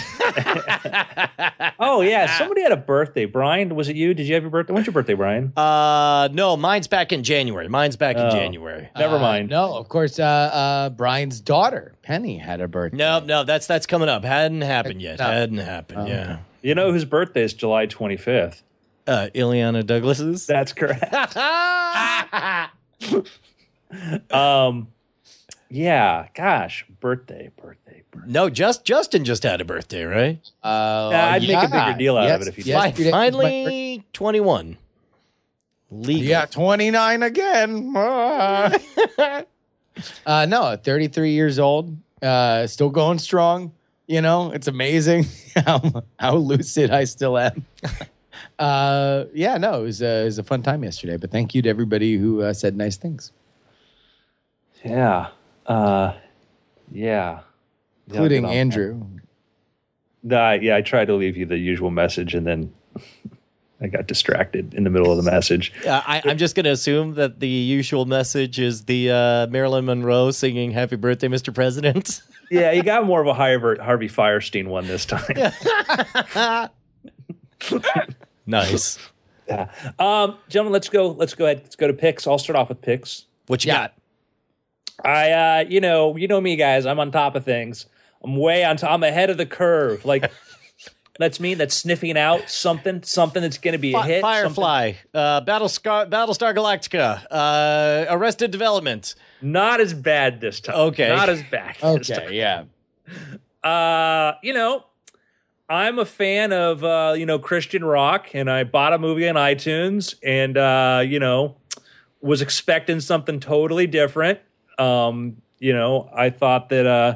Oh yeah, somebody had a birthday. Brian, was it you? Did you have your birthday? When's your birthday, Brian? Uh, no, mine's back in January. Mine's back in Oh. January. Never Uh, mind. no, of course, uh, uh, Brian's daughter Penny had a birthday. No, no, that's that's coming up. Hadn't happened yet. No. Hadn't happened. Yeah. You know whose birthday is July 25th? Uh, Illeana Douglas's. That's correct. um, yeah. Gosh, birthday, birthday, birthday. no, just Justin just had a birthday, right? Uh, Yeah, I'd make a bigger deal out of it if you yes, did. Fi- you did. finally, twenty-one. Legal. Yeah, 29 again. Uh, no, 33 years old, uh, still going strong. You know, it's amazing how, how lucid I still am. uh, yeah, no, it was, uh, it was a fun time yesterday, but thank you to everybody who uh, said nice things, Yeah. Uh, yeah. including Yeah, I'll get on Andrew. that. Uh, yeah, I tried to leave you the usual message and then I got distracted in the middle of the message. Uh, I, I'm just going to assume that the usual message is the uh, Marilyn Monroe singing "Happy Birthday, Mr. President." Yeah, you got more of a Harvey, Harvey Fierstein one this time. nice. Yeah. Um, gentlemen, let's go. Let's go ahead. Let's go to picks. I'll start off with picks. What you got? I, uh, you know, you know me, guys. I'm on top of things. I'm way on top. I'm ahead of the curve. Like that's me. That's sniffing out something, something that's going to be a hit. Firefly, uh, Battlestar, Battlestar Galactica, uh, Arrested Development. Not as bad this time. Okay. Not as bad. This time. Okay, yeah. Uh, you know, I'm a fan of uh, you know Christian rock, and I bought a movie on iTunes, and uh, you know, was expecting something totally different. Um, you know, I thought that uh,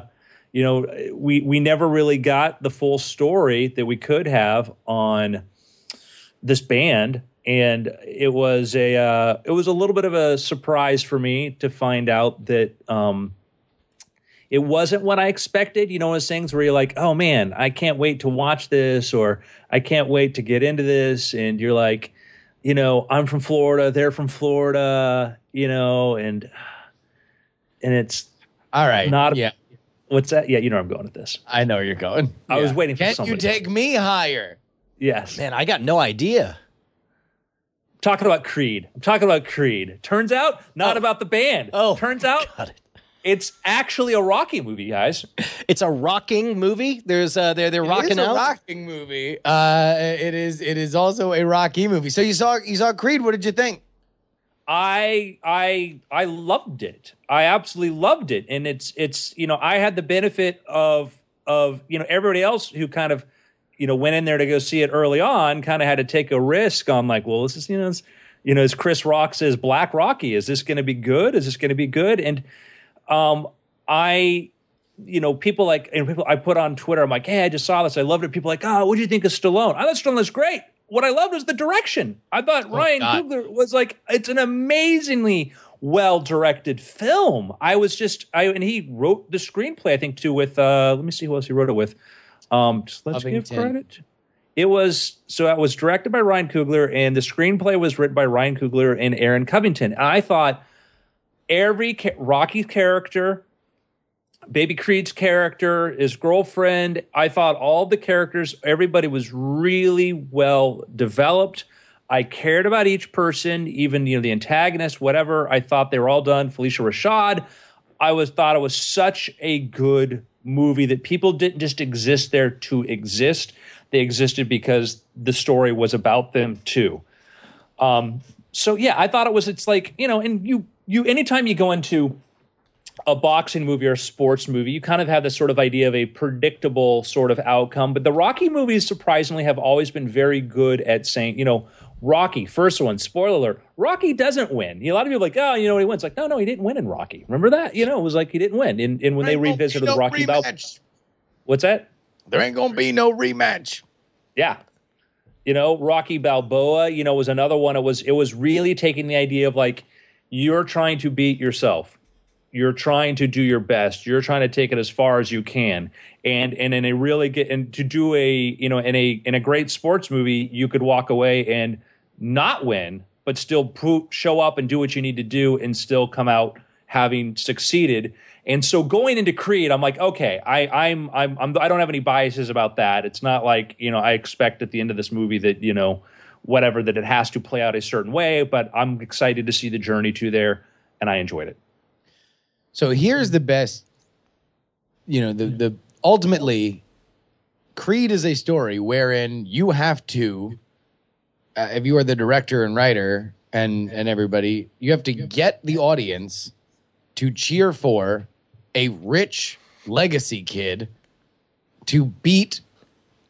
you know, we we never really got the full story that we could have on this band and it was a uh, it was a little bit of a surprise for me to find out that um, it wasn't what I expected. You know, those things where you're like, oh man, I can't wait to watch this, or I can't wait to get into this, and you're like, you know, I'm from Florida, they're from Florida, you know, and and it's All right. Not yeah, what's that? Yeah, you know where I'm going with this. I know where you're going. I was waiting for Can't somebody. you take me higher? Yes, Man, I got no idea. talking about Creed. I'm talking about Creed. Turns out, not Oh. about the band. Oh, turns out got it. it's actually a Rocky movie, guys. It's a rocking movie. There's uh, they're they're It rocking is a out. rocking movie. Uh, it is. It is also a Rocky movie. So you saw you saw Creed. What did you think? I I I loved it. I absolutely loved it, and it's it's you know I had the benefit of of you know everybody else who kind of you know went in there to go see it early on kind of had to take a risk on like well this is you know it's, you know as Chris Rock says Black Rocky? Is this going to be good? Is this going to be good? And um I you know people like and people I put on Twitter I'm like hey I just saw this. I loved it. People like oh what do you think of Stallone? I thought Stallone was great what I loved was the direction I thought Ryan God. Coogler was like it's an amazingly well directed film I was just I and he wrote the screenplay I think too with uh let me see who else he wrote it with um just let's give credit it was so it was directed by Ryan Coogler and the screenplay was written by Ryan Coogler and Aaron Covington. And I thought every ca- Rocky character, Baby Creed's character, his girlfriend, I thought all the characters, everybody was really well developed. I cared about each person, even you know the antagonist, whatever. I thought they were all done. Phylicia Rashad, I was thought it was such a good movie that people didn't just exist there to exist. They existed because the story was about them too. Um, so yeah, I thought it was. It's like you know, and you you anytime you go into a boxing movie or a sports movie, you kind of have this sort of idea of a predictable sort of outcome. But the Rocky movies surprisingly have always been very good at saying, you know, Rocky, first one, spoiler alert, Rocky doesn't win. You know, a lot of people are like, oh, you know, he wins. Like, no, no, he didn't win in Rocky. Remember that? You know, it was like he didn't win. And, and when they revisited the Rocky Balboa, what's that? There ain't gonna be no rematch. Yeah. You know, Rocky Balboa, you know, was another one. It was it was really taking the idea of like you're trying to beat yourself. You're trying to do your best. You're trying to take it as far as you can. And and in a really get and to do a, you know, in a in a great sports movie, you could walk away and not win, but still pro- show up and do what you need to do and still come out having succeeded. And so going into Creed, I'm like, okay, I, I'm, I'm, I'm, I don't have any biases about that. It's not like you know I expect at the end of this movie that you know whatever that it has to play out a certain way. But I'm excited to see the journey to there, and I enjoyed it. So here's the best. You know, the the ultimately, Creed is a story wherein you have to, uh, if you are the director and writer and and everybody, you have to get the audience to cheer for a rich legacy kid to beat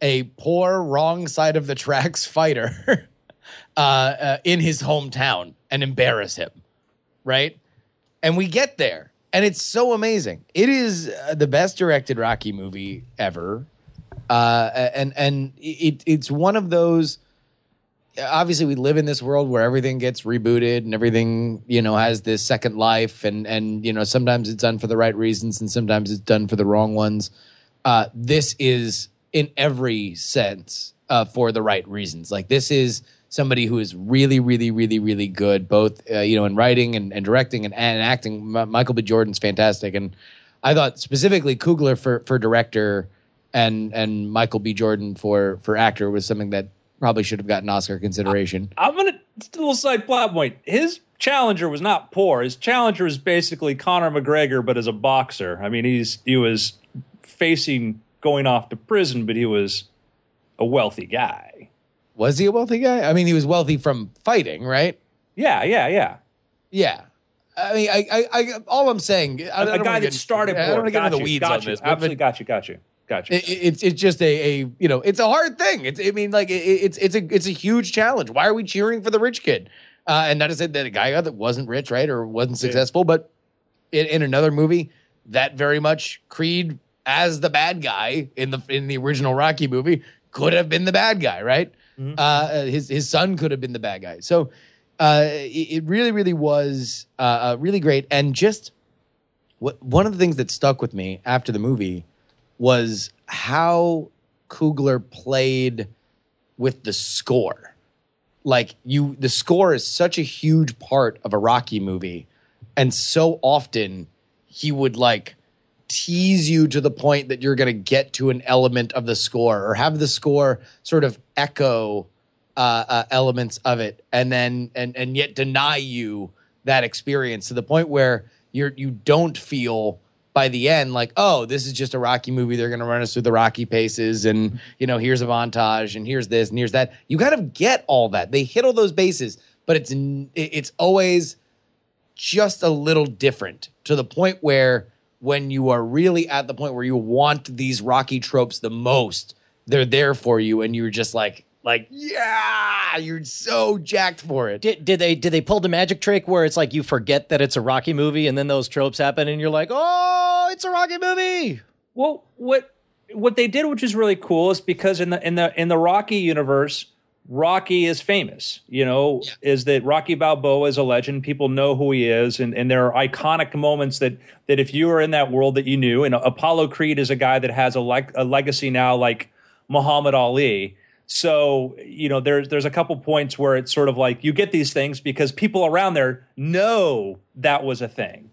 a poor wrong side of the tracks fighter uh, uh, in his hometown and embarrass him, right? And we get there, and it's so amazing. It is uh, the best directed Rocky movie ever, uh, and and it it's one of those. Obviously, we live in this world where everything gets rebooted and everything you know has this second life, and and you know sometimes it's done for the right reasons and sometimes it's done for the wrong ones. Uh, this is in every sense uh, for the right reasons. Like this is somebody who is really, really, really, really good, both uh, you know in writing and, and directing and, and acting. M- Michael B. Jordan's fantastic, and I thought specifically Coogler for for director and and Michael B. Jordan for for actor was something that probably should have gotten Oscar consideration. I'm gonna just a little side plot point. His challenger was not poor. His challenger was basically Conor McGregor, but as a boxer. I mean, he's he was facing going off to prison, but he was a wealthy guy. Was he a wealthy guy? I mean, he was wealthy from fighting, right? Yeah, yeah, yeah. Yeah. I mean, I, I, I all I'm saying, I, A, a guy get- that started I don't want to get into the weeds got on you. this, Absolutely, got you, got you, got you. It, it- it's it's just a, a you know it's a hard thing. It's I mean like it, it's it's a it's a huge challenge. Why are we cheering for the rich kid? Uh, and not to say that a guy that wasn't rich, right, or wasn't successful, but in, in another movie that very much Creed as the bad guy in the in the original Rocky movie could have been the bad guy, right? Uh, his his son could have been the bad guy. So uh, it, it really really was uh, uh, really great, and just what one of the things that stuck with me after the movie was how Coogler played with the score. Like you the score is such a huge part of a Rocky movie and so often he would like tease you to the point that you're going to get to an element of the score or have the score sort of echo uh, uh, elements of it and then and and yet deny you that experience to the point where you're you don't feel by the end like oh this is just a rocky movie. They're going to run us through the rocky paces and you know here's a montage and here's this and here's that. You kind of get all that. They hit all those bases but it's it's always just a little different to the point where when you are really at the point where you want these Rocky tropes the most, they're there for you, and you're just like like yeah, you're so jacked for it. Did, did they did they pull the magic trick where it's like you forget that it's a Rocky movie and then those tropes happen and you're like, oh, it's a Rocky movie. Well, what what they did, which is really cool, is because in the in the in the Rocky universe, Rocky is famous. You know, is that Rocky Balboa is a legend. People know who he is, and, and there are iconic moments that that if you were in that world that you knew. And Apollo Creed is a guy that has a leg, a legacy now, like Muhammad Ali. So you know, there's there's a couple points where it's sort of like you get these things because people around there know that was a thing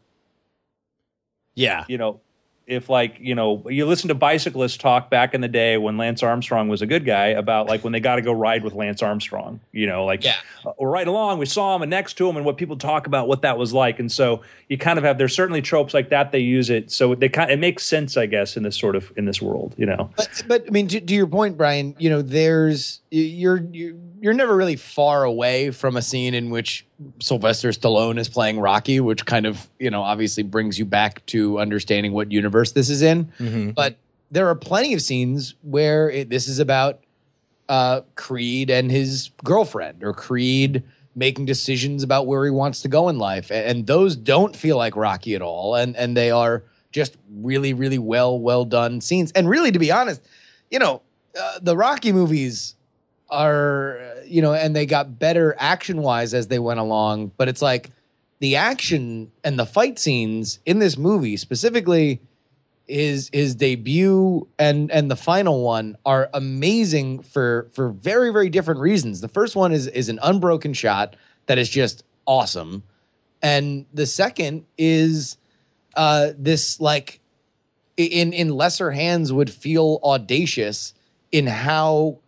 Yeah. you know, if like, you know, you listen to bicyclists talk back in the day when Lance Armstrong was a good guy about like when they got to go ride with Lance Armstrong, you know, like Yeah. uh, or right along, we saw him and next to him and what people talk about what that was like. And so you kind of have, there's certainly tropes like that. They use it. So they kind it makes sense, I guess, in this sort of, in this world, you know? But, but I mean, to, to your point, Brian, you know, there's you're you're you're never really far away from a scene in which Sylvester Stallone is playing Rocky, which kind of you know obviously brings you back to understanding what universe this is in. But there are plenty of scenes where it, this is about uh, Creed and his girlfriend, or Creed making decisions about where he wants to go in life, and, and those don't feel like Rocky at all, and and they are just really, really well, well done scenes. And really, to be honest, you know, uh, the Rocky movies are, you know, and they got better action wise as they went along, but it's like the action and the fight scenes in this movie, specifically his his debut and and the final one are amazing for for very very different reasons. The first one is is an unbroken shot that is just awesome, and the second is uh this like in in lesser hands would feel audacious in how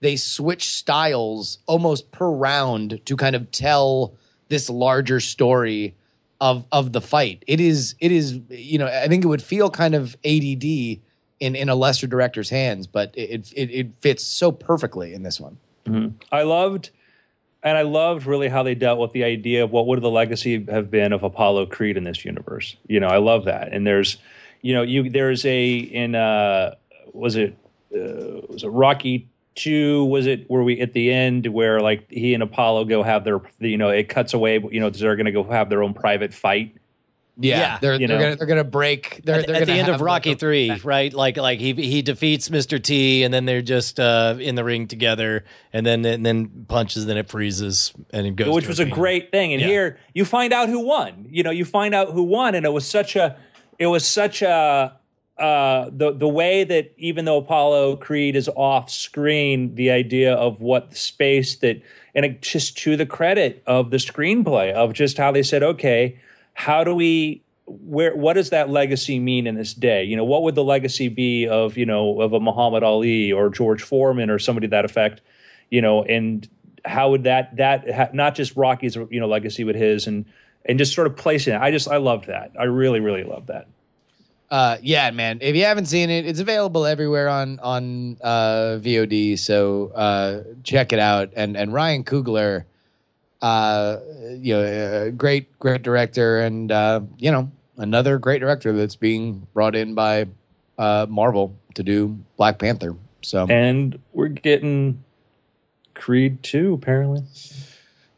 they switch styles almost per round to kind of tell this larger story of of the fight. It is it is you know I think it would feel kind of ADD in in a lesser director's hands, but it it, it fits so perfectly in this one. I loved, and I loved really how they dealt with the idea of what would the legacy have been of Apollo Creed in this universe. You know, I love that. And there's, you know, you there's a in uh was it uh, was it Rocky two? Was it were we at the end where like he and Apollo go have their you know it cuts away you know they're going to go have their own private fight. Yeah, Yeah, they're they're know. gonna they're gonna break. They're, at, they're at the end of Rocky like, a- three, right? Like like he he defeats Mr. T, and then they're just uh, in the ring together, and then and then punches, then it freezes, and it goes. which was a fiend. great thing. And Yeah. here you find out who won. You know, you find out who won, and it was such a, it was such a, uh, the the way that even though Apollo Creed is off screen, the idea of what space that, and it, just to the credit of the screenplay of just how they said, okay, how do we. Where what does that legacy mean in this day? You know, what would the legacy be of you know of a Muhammad Ali or George Foreman or somebody that effect? you know, and how would that that ha- not just Rocky's you know legacy, but his and and just sort of placing it. I just I loved that. I really really loved that. Uh, yeah, man. If you haven't seen it, it's available everywhere on on uh, VOD. So uh, check it out. And and Ryan Coogler, uh, you know, great great director, and uh, you know another great director that's being brought in by uh, Marvel to do Black Panther. So And we're getting Creed two apparently.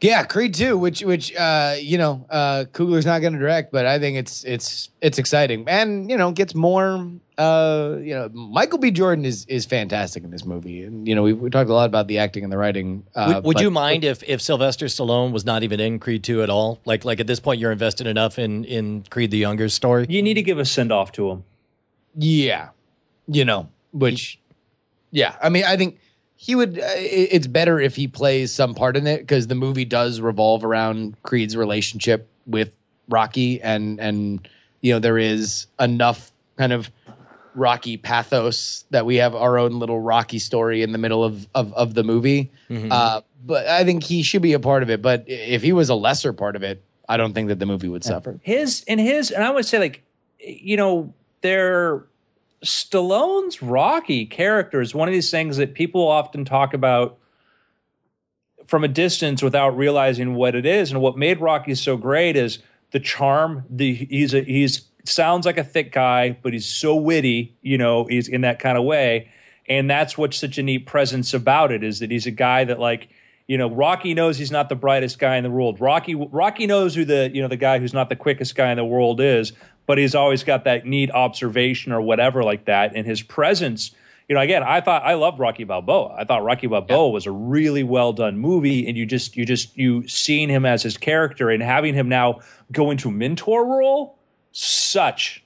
Yeah, Creed two, which which uh, you know uh, Coogler's not going to direct, but I think it's it's it's exciting, and you know gets more. Uh, you know, Michael B. Jordan is is fantastic in this movie, and you know we, we talked a lot about the acting and the writing. Uh, Would, would but- you mind if if Sylvester Stallone was not even in Creed two at all? Like like at this point, you're invested enough in in Creed the Younger's story. You need to give a send off to him. Yeah, you know, which, yeah, I mean, I think he would. Uh, it's better if he plays some part in it because the movie does revolve around Creed's relationship with Rocky, and and you know there is enough kind of Rocky pathos that we have our own little Rocky story in the middle of of, of the movie. Uh, but I think he should be a part of it. But if he was a lesser part of it, I don't think that the movie would suffer. His and his and I would say like you know they're Stallone's Rocky character is one of these things that people often talk about from a distance without realizing what it is. And what made Rocky so great is the charm. The he's a, he's sounds like a thick guy, but he's so witty. You know, he's in that kind of way, and that's what's such a neat presence about it is that he's a guy that like. You know, Rocky knows he's not the brightest guy in the world. Rocky Rocky knows who the you know the guy who's not the quickest guy in the world is, but he's always got that neat observation or whatever like that. And his presence, you know, again, I thought I loved Rocky Balboa. I thought Rocky Balboa was a really well done movie, and you just you just you seeing him as his character and having him now go into mentor role, such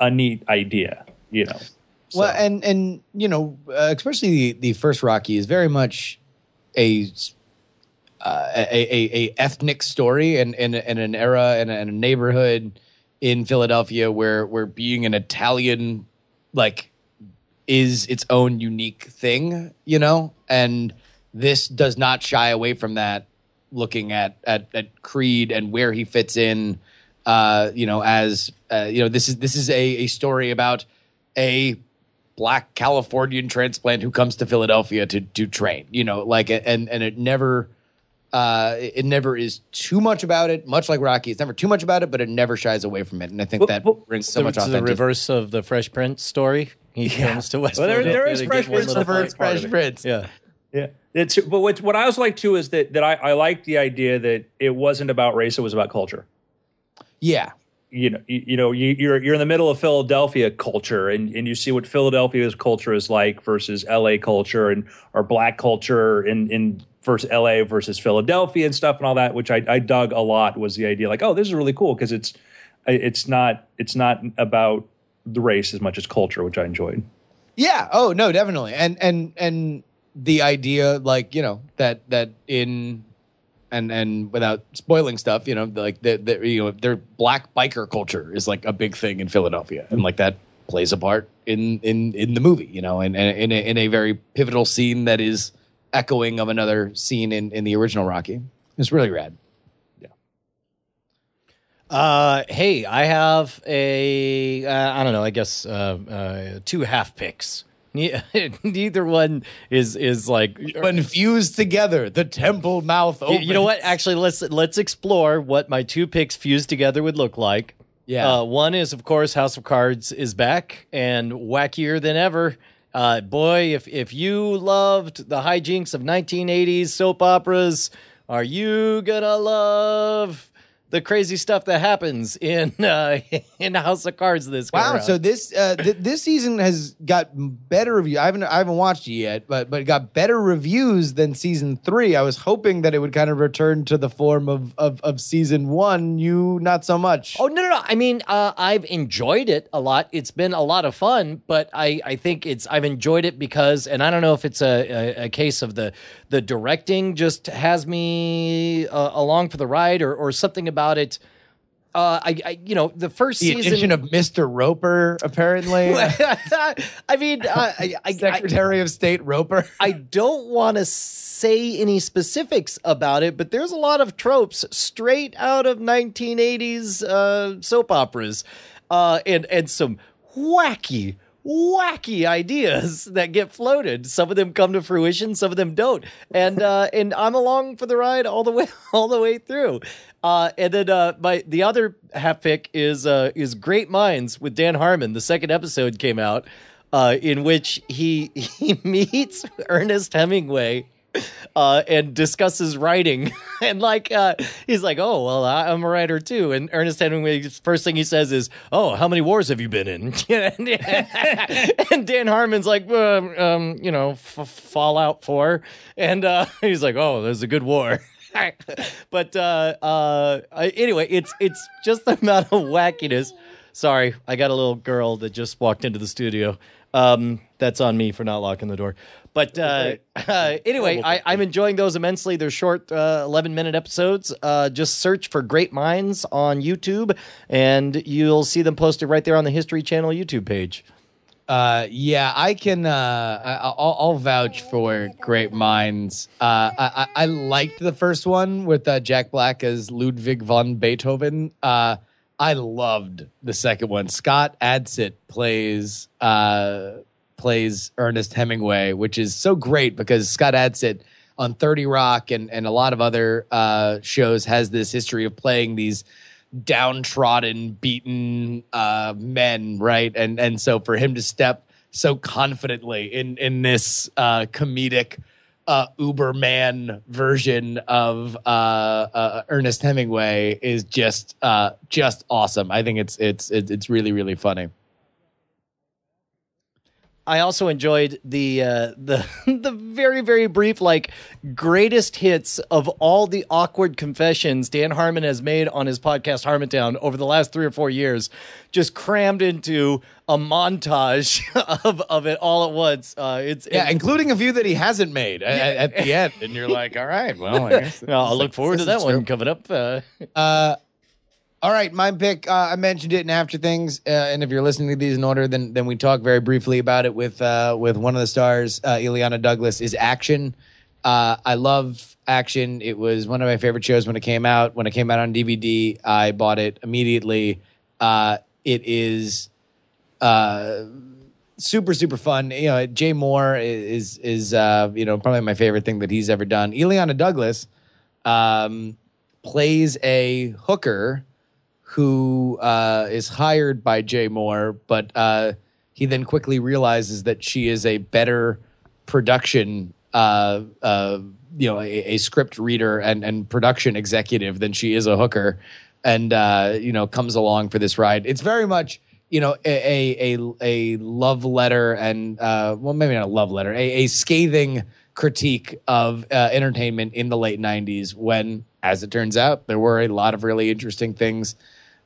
a neat idea, you know. So- Well, and and you know, uh, especially the, the first Rocky is very much a uh, a, a, a ethnic story and in, in, an era and a, and a neighborhood in Philadelphia where where being an Italian like is its own unique thing, you know, and this does not shy away from that. Looking at at, at Creed and where he fits in, uh, you know, as uh, you know, this is this is a, a story about a black Californian transplant who comes to Philadelphia to to train. You know, like and and it never uh it never is too much about it. Much like Rocky, it's never too much about it, but it never shies away from it. And I think Well, that well, brings so the, much to the authenticity. reverse of the Fresh Prince story. He comes to West Well, there- there Philadelphia is to Fresh one Prince little reverse part of Fresh it. Prince. Yeah. Yeah. It's but what what I always like too is that that I, I like the idea that it wasn't about race, it was about culture. Yeah. You know, you, you know, you, you're you're in the middle of Philadelphia culture, and, and you see what Philadelphia's culture is like versus L.A. culture, and or black culture in in versus L.A. versus Philadelphia and stuff and all that, which I, I dug a lot. Was the idea like, oh, this is really cool because it's it's not it's not about the race as much as culture, which I enjoyed. Yeah. Oh no, definitely. And and and the idea, like you know, that that in and and without spoiling stuff, you know, like the, the you know their black biker culture is like a big thing in Philadelphia, and like that plays a part in in in the movie, you know, and, and in a, in a very pivotal scene that is echoing of another scene in in the original Rocky. It's really rad. Uh, hey, I have a uh, I don't know. I guess uh, uh, two half picks. Ne- Neither one is is like When fused together, the temple mouth You- opens. You know what? Actually, let's let's explore what my two picks fused together would look like. Yeah. Uh, one is, of course, House of Cards is back and wackier than ever. Uh, boy, if if you loved the hijinks of 1980s soap operas, are you gonna love the crazy stuff that happens in uh, in House of Cards this Wow. around? So this uh, th- this season has got better reviews. I haven't I haven't watched it yet, but but it got better reviews than season three. I was hoping that it would kind of return to the form of of, of season one. You not so much. Oh no, no, no! I mean, uh, I've enjoyed it a lot. It's been a lot of fun, but I, I think it's I've enjoyed it because, and I don't know if it's a, a, a case of the the directing just has me uh, along for the ride, or or something about it. Uh, I, I, you know, the first the season addition of Mr. Roper, apparently I mean, uh, I, I, I, Secretary of State Roper. I don't want to say any specifics about it, but there's a lot of tropes straight out of 1980s uh, soap operas, uh, and and some wacky. Wacky ideas that get floated. Some of them come to fruition, some of them don't. And uh, and I'm along for the ride all the way all the way through. Uh, and then uh, my the other half pick is uh, is Great Minds with Dan Harmon. The second episode came out uh, in which he he meets Ernest Hemingway uh, and discusses writing. and like uh, he's like, "Oh well, I- I'm a writer too." And Ernest Hemingway's first thing he says is, "Oh, how many wars have you been in?" and Dan Harmon's like, um, um, "You know, Fallout 4," and he's like, "Oh, there's a good war." But uh, uh, anyway, it's it's just the amount of wackiness. Sorry, I got a little girl that just walked into the studio. Um, that's on me for not locking the door. But uh, uh, anyway, I, I'm enjoying those immensely. They're short, uh, 11 minute episodes. Uh, just search for Great Minds on YouTube, and you'll see them posted right there on the History Channel YouTube page. Uh, yeah, I can. Uh, I, I'll, I'll vouch for Great Minds. Uh, I, I I liked the first one with uh, Jack Black as Ludwig von Beethoven. Uh, I loved the second one. Scott Adsit plays uh, plays Ernest Hemingway, which is so great because Scott Adsit. on 30 Rock and, and a lot of other uh, shows has this history of playing these downtrodden, beaten uh, men, right? And and so for him to step so confidently in in this uh, comedic uh, Uberman version of uh, uh, Ernest Hemingway is just uh, just awesome. I think it's it's it's it's really really funny. I also enjoyed the uh, the the very very brief like greatest hits of all the awkward confessions Dan Harmon has made on his podcast Harmontown over the last three or four years, just crammed into a montage of, of it all at once. Uh, it's Yeah, it- including a few that he hasn't made at, at the end, and you're like, all right, well, I guess No, I'll look forward to that one true. coming up. Uh, Uh, all right, my pick. Uh, I mentioned it in after things, uh, and if you're listening to these in order, then then we talk very briefly about it with uh, with one of the stars, uh, Illeana Douglas. Is action. Uh, I love action. It was one of my favorite shows when it came out. When it came out on DVD, I bought it immediately. Uh, it is super super fun. You know, Jay Mohr is is you know probably my favorite thing that he's ever done. Illeana Douglas um, plays a hooker who uh, is hired by Jay Mohr, but uh, he then quickly realizes that she is a better production, uh, uh, you know, a, a script reader and and production executive than she is a hooker, and uh, you know comes along for this ride. It's very much you know a a a, a love letter and uh, well maybe not a love letter, a, a scathing critique of entertainment in the late '90s when, as it turns out, there were a lot of really interesting things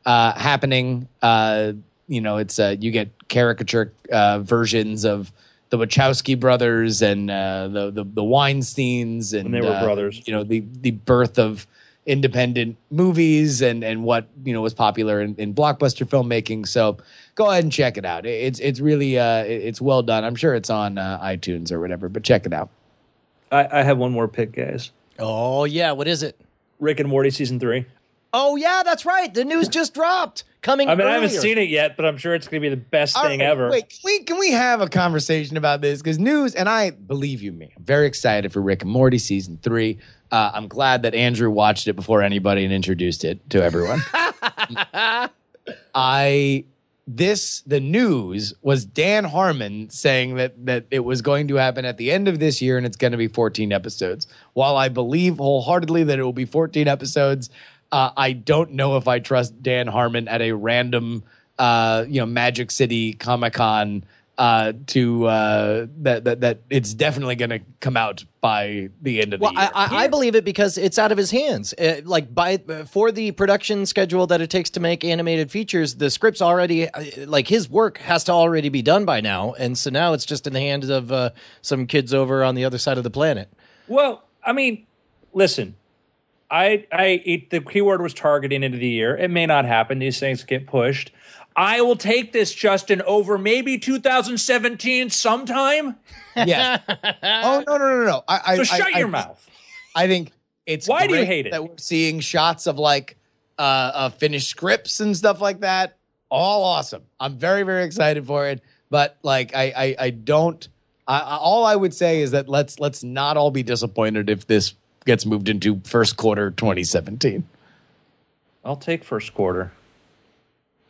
uh, happening. Uh, you know, it's uh, you get caricature uh, versions of the Wachowski brothers and uh, the, the the Weinstein's and When they were uh, brothers. You know, the the birth of independent movies and and what you know was popular in, in blockbuster filmmaking. So go ahead and check it out. It's it's really uh, it's well done. I'm sure it's on uh, iTunes or whatever, but check it out. I, I have one more pick, guys. oh yeah, what is it? Rick and Morty season three. Oh yeah, that's right. The news just dropped. Coming. I mean, I haven't seen it yet, but I'm sure it's going to be the best All thing right, ever. Wait, can we can we have a conversation about this? Because news, and I believe you me, I'm very excited for Rick and Morty season three. Uh, I'm glad that Andrew watched it before anybody and introduced it to everyone. I this the news was Dan Harmon saying that that it was going to happen at the end of this year and it's going to be 14 episodes. While I believe wholeheartedly that it will be 14 episodes, uh, I don't know if I trust Dan Harmon at a random uh, you know Magic City Comic Con uh, to uh, that, that that it's definitely going to come out by the end of Well, the year. I, I, I believe it because it's out of his hands. Uh, like by for the production schedule that it takes to make animated features, the script's already uh, like his work has to already be done by now, and so now it's just in the hands of uh, some kids over on the other side of the planet. Well, I mean, listen, I, I, it, the keyword was targeting into the year. It may not happen. These things get pushed. I will take this, Justin, over maybe 2017 sometime. yes. oh no no no no! I, I, So I- shut I- your mouth. I think it's Why do you hate it? that we're seeing shots of like uh, uh finished scripts and stuff like that. All awesome. I'm very very excited for it. But like I I, I don't. I, I, all I would say is that let's let's not all be disappointed if this gets moved into first quarter 2017. I'll take first quarter.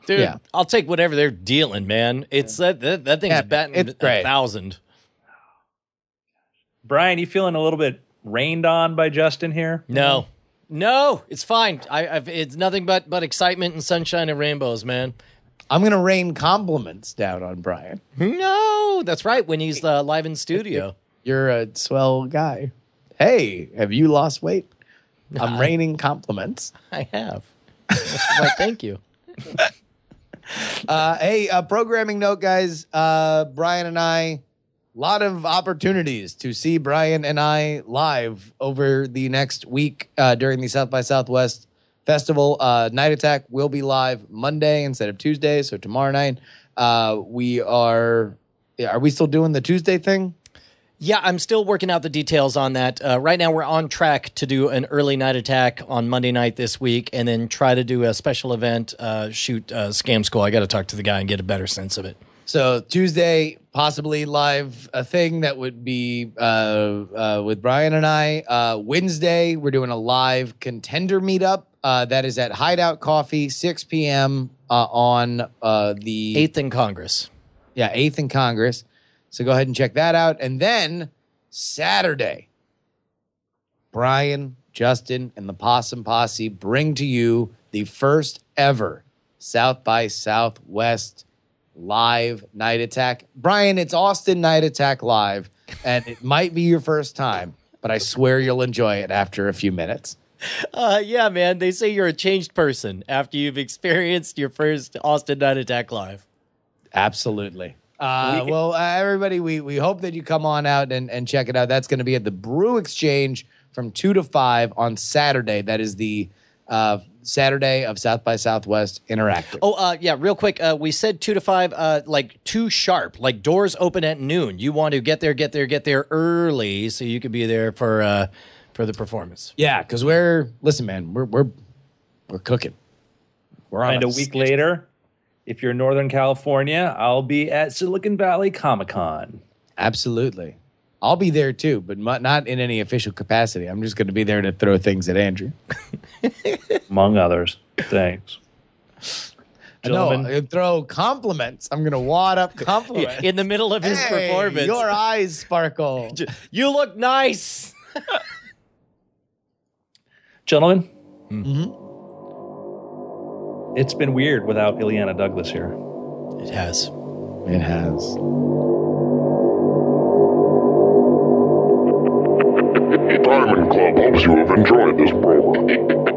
Dude, Yeah. I'll take whatever they're dealing, man. It's that that, that thing's Yeah, batting it's a great. thousand. Brian, you feeling a little bit rained on by Justin here? No, no, it's fine. I, I've, it's nothing but but excitement and sunshine and rainbows, man. I'm gonna rain compliments down on Brian. No, that's right. When he's uh, live in studio. You're a swell guy. Hey, have you lost weight? I'm raining compliments. I have. Thank you. Uh, hey, uh, programming note, guys. Uh, Brian and I, a lot of opportunities to see Brian and I live over the next week uh, during the South by Southwest Festival. Uh, Night Attack will be live Monday instead of Tuesday, so tomorrow night. Uh, we are. Are we still doing the Tuesday thing? Yeah, I'm still working out the details on that. Uh, right now, we're on track to do an early night attack on Monday night this week, and then try to do a special event, uh, shoot uh, Scam School. I got to talk to the guy and get a better sense of it. So Tuesday, possibly live a thing that would be uh, uh, with Brian and I. Uh, Wednesday, we're doing a live contender meetup. Uh, that is at Hideout Coffee, 6 p.m. Uh, on uh, the Eighth in Congress. yeah, 8th in Congress. So go ahead and check that out. And then Saturday, Brian, Justin, and the Possum Posse bring to you the first ever South by Southwest live night attack. Brian, it's Austin Night Attack Live, and it might be your first time, but I swear you'll enjoy it after a few minutes. Uh, yeah, man. They say you're a changed person after you've experienced your first Austin Night Attack live. Absolutely. Uh, well, uh, everybody, we, we hope that you come on out and, and check it out. That's going to be at the Brew Exchange from 2 to 5 on Saturday. That is the uh, Saturday of South by Southwest Interactive. Oh, uh, yeah. Real quick, uh, we said two to five, uh, like two sharp. Like doors open at noon. You want to get there, get there, get there early, so you could be there for uh, for the performance. Yeah, because we're, listen, man, we're, we're, we're cooking. We're on And a week later, if you're in Northern California, I'll be at Silicon Valley Comic Con, Absolutely. I'll be there too, but mu- not in any official capacity. I'm just going to be there to throw things at Andrew. among others. Thanks. No, Gentlemen, I throw compliments. I'm going to wad up compliments. In the middle of his Hey, performance, Your eyes sparkle. you look nice. gentlemen, Mm-hmm. It's been weird without Illeana Douglas here. It has. It has. Diamond Club hopes you have enjoyed this program.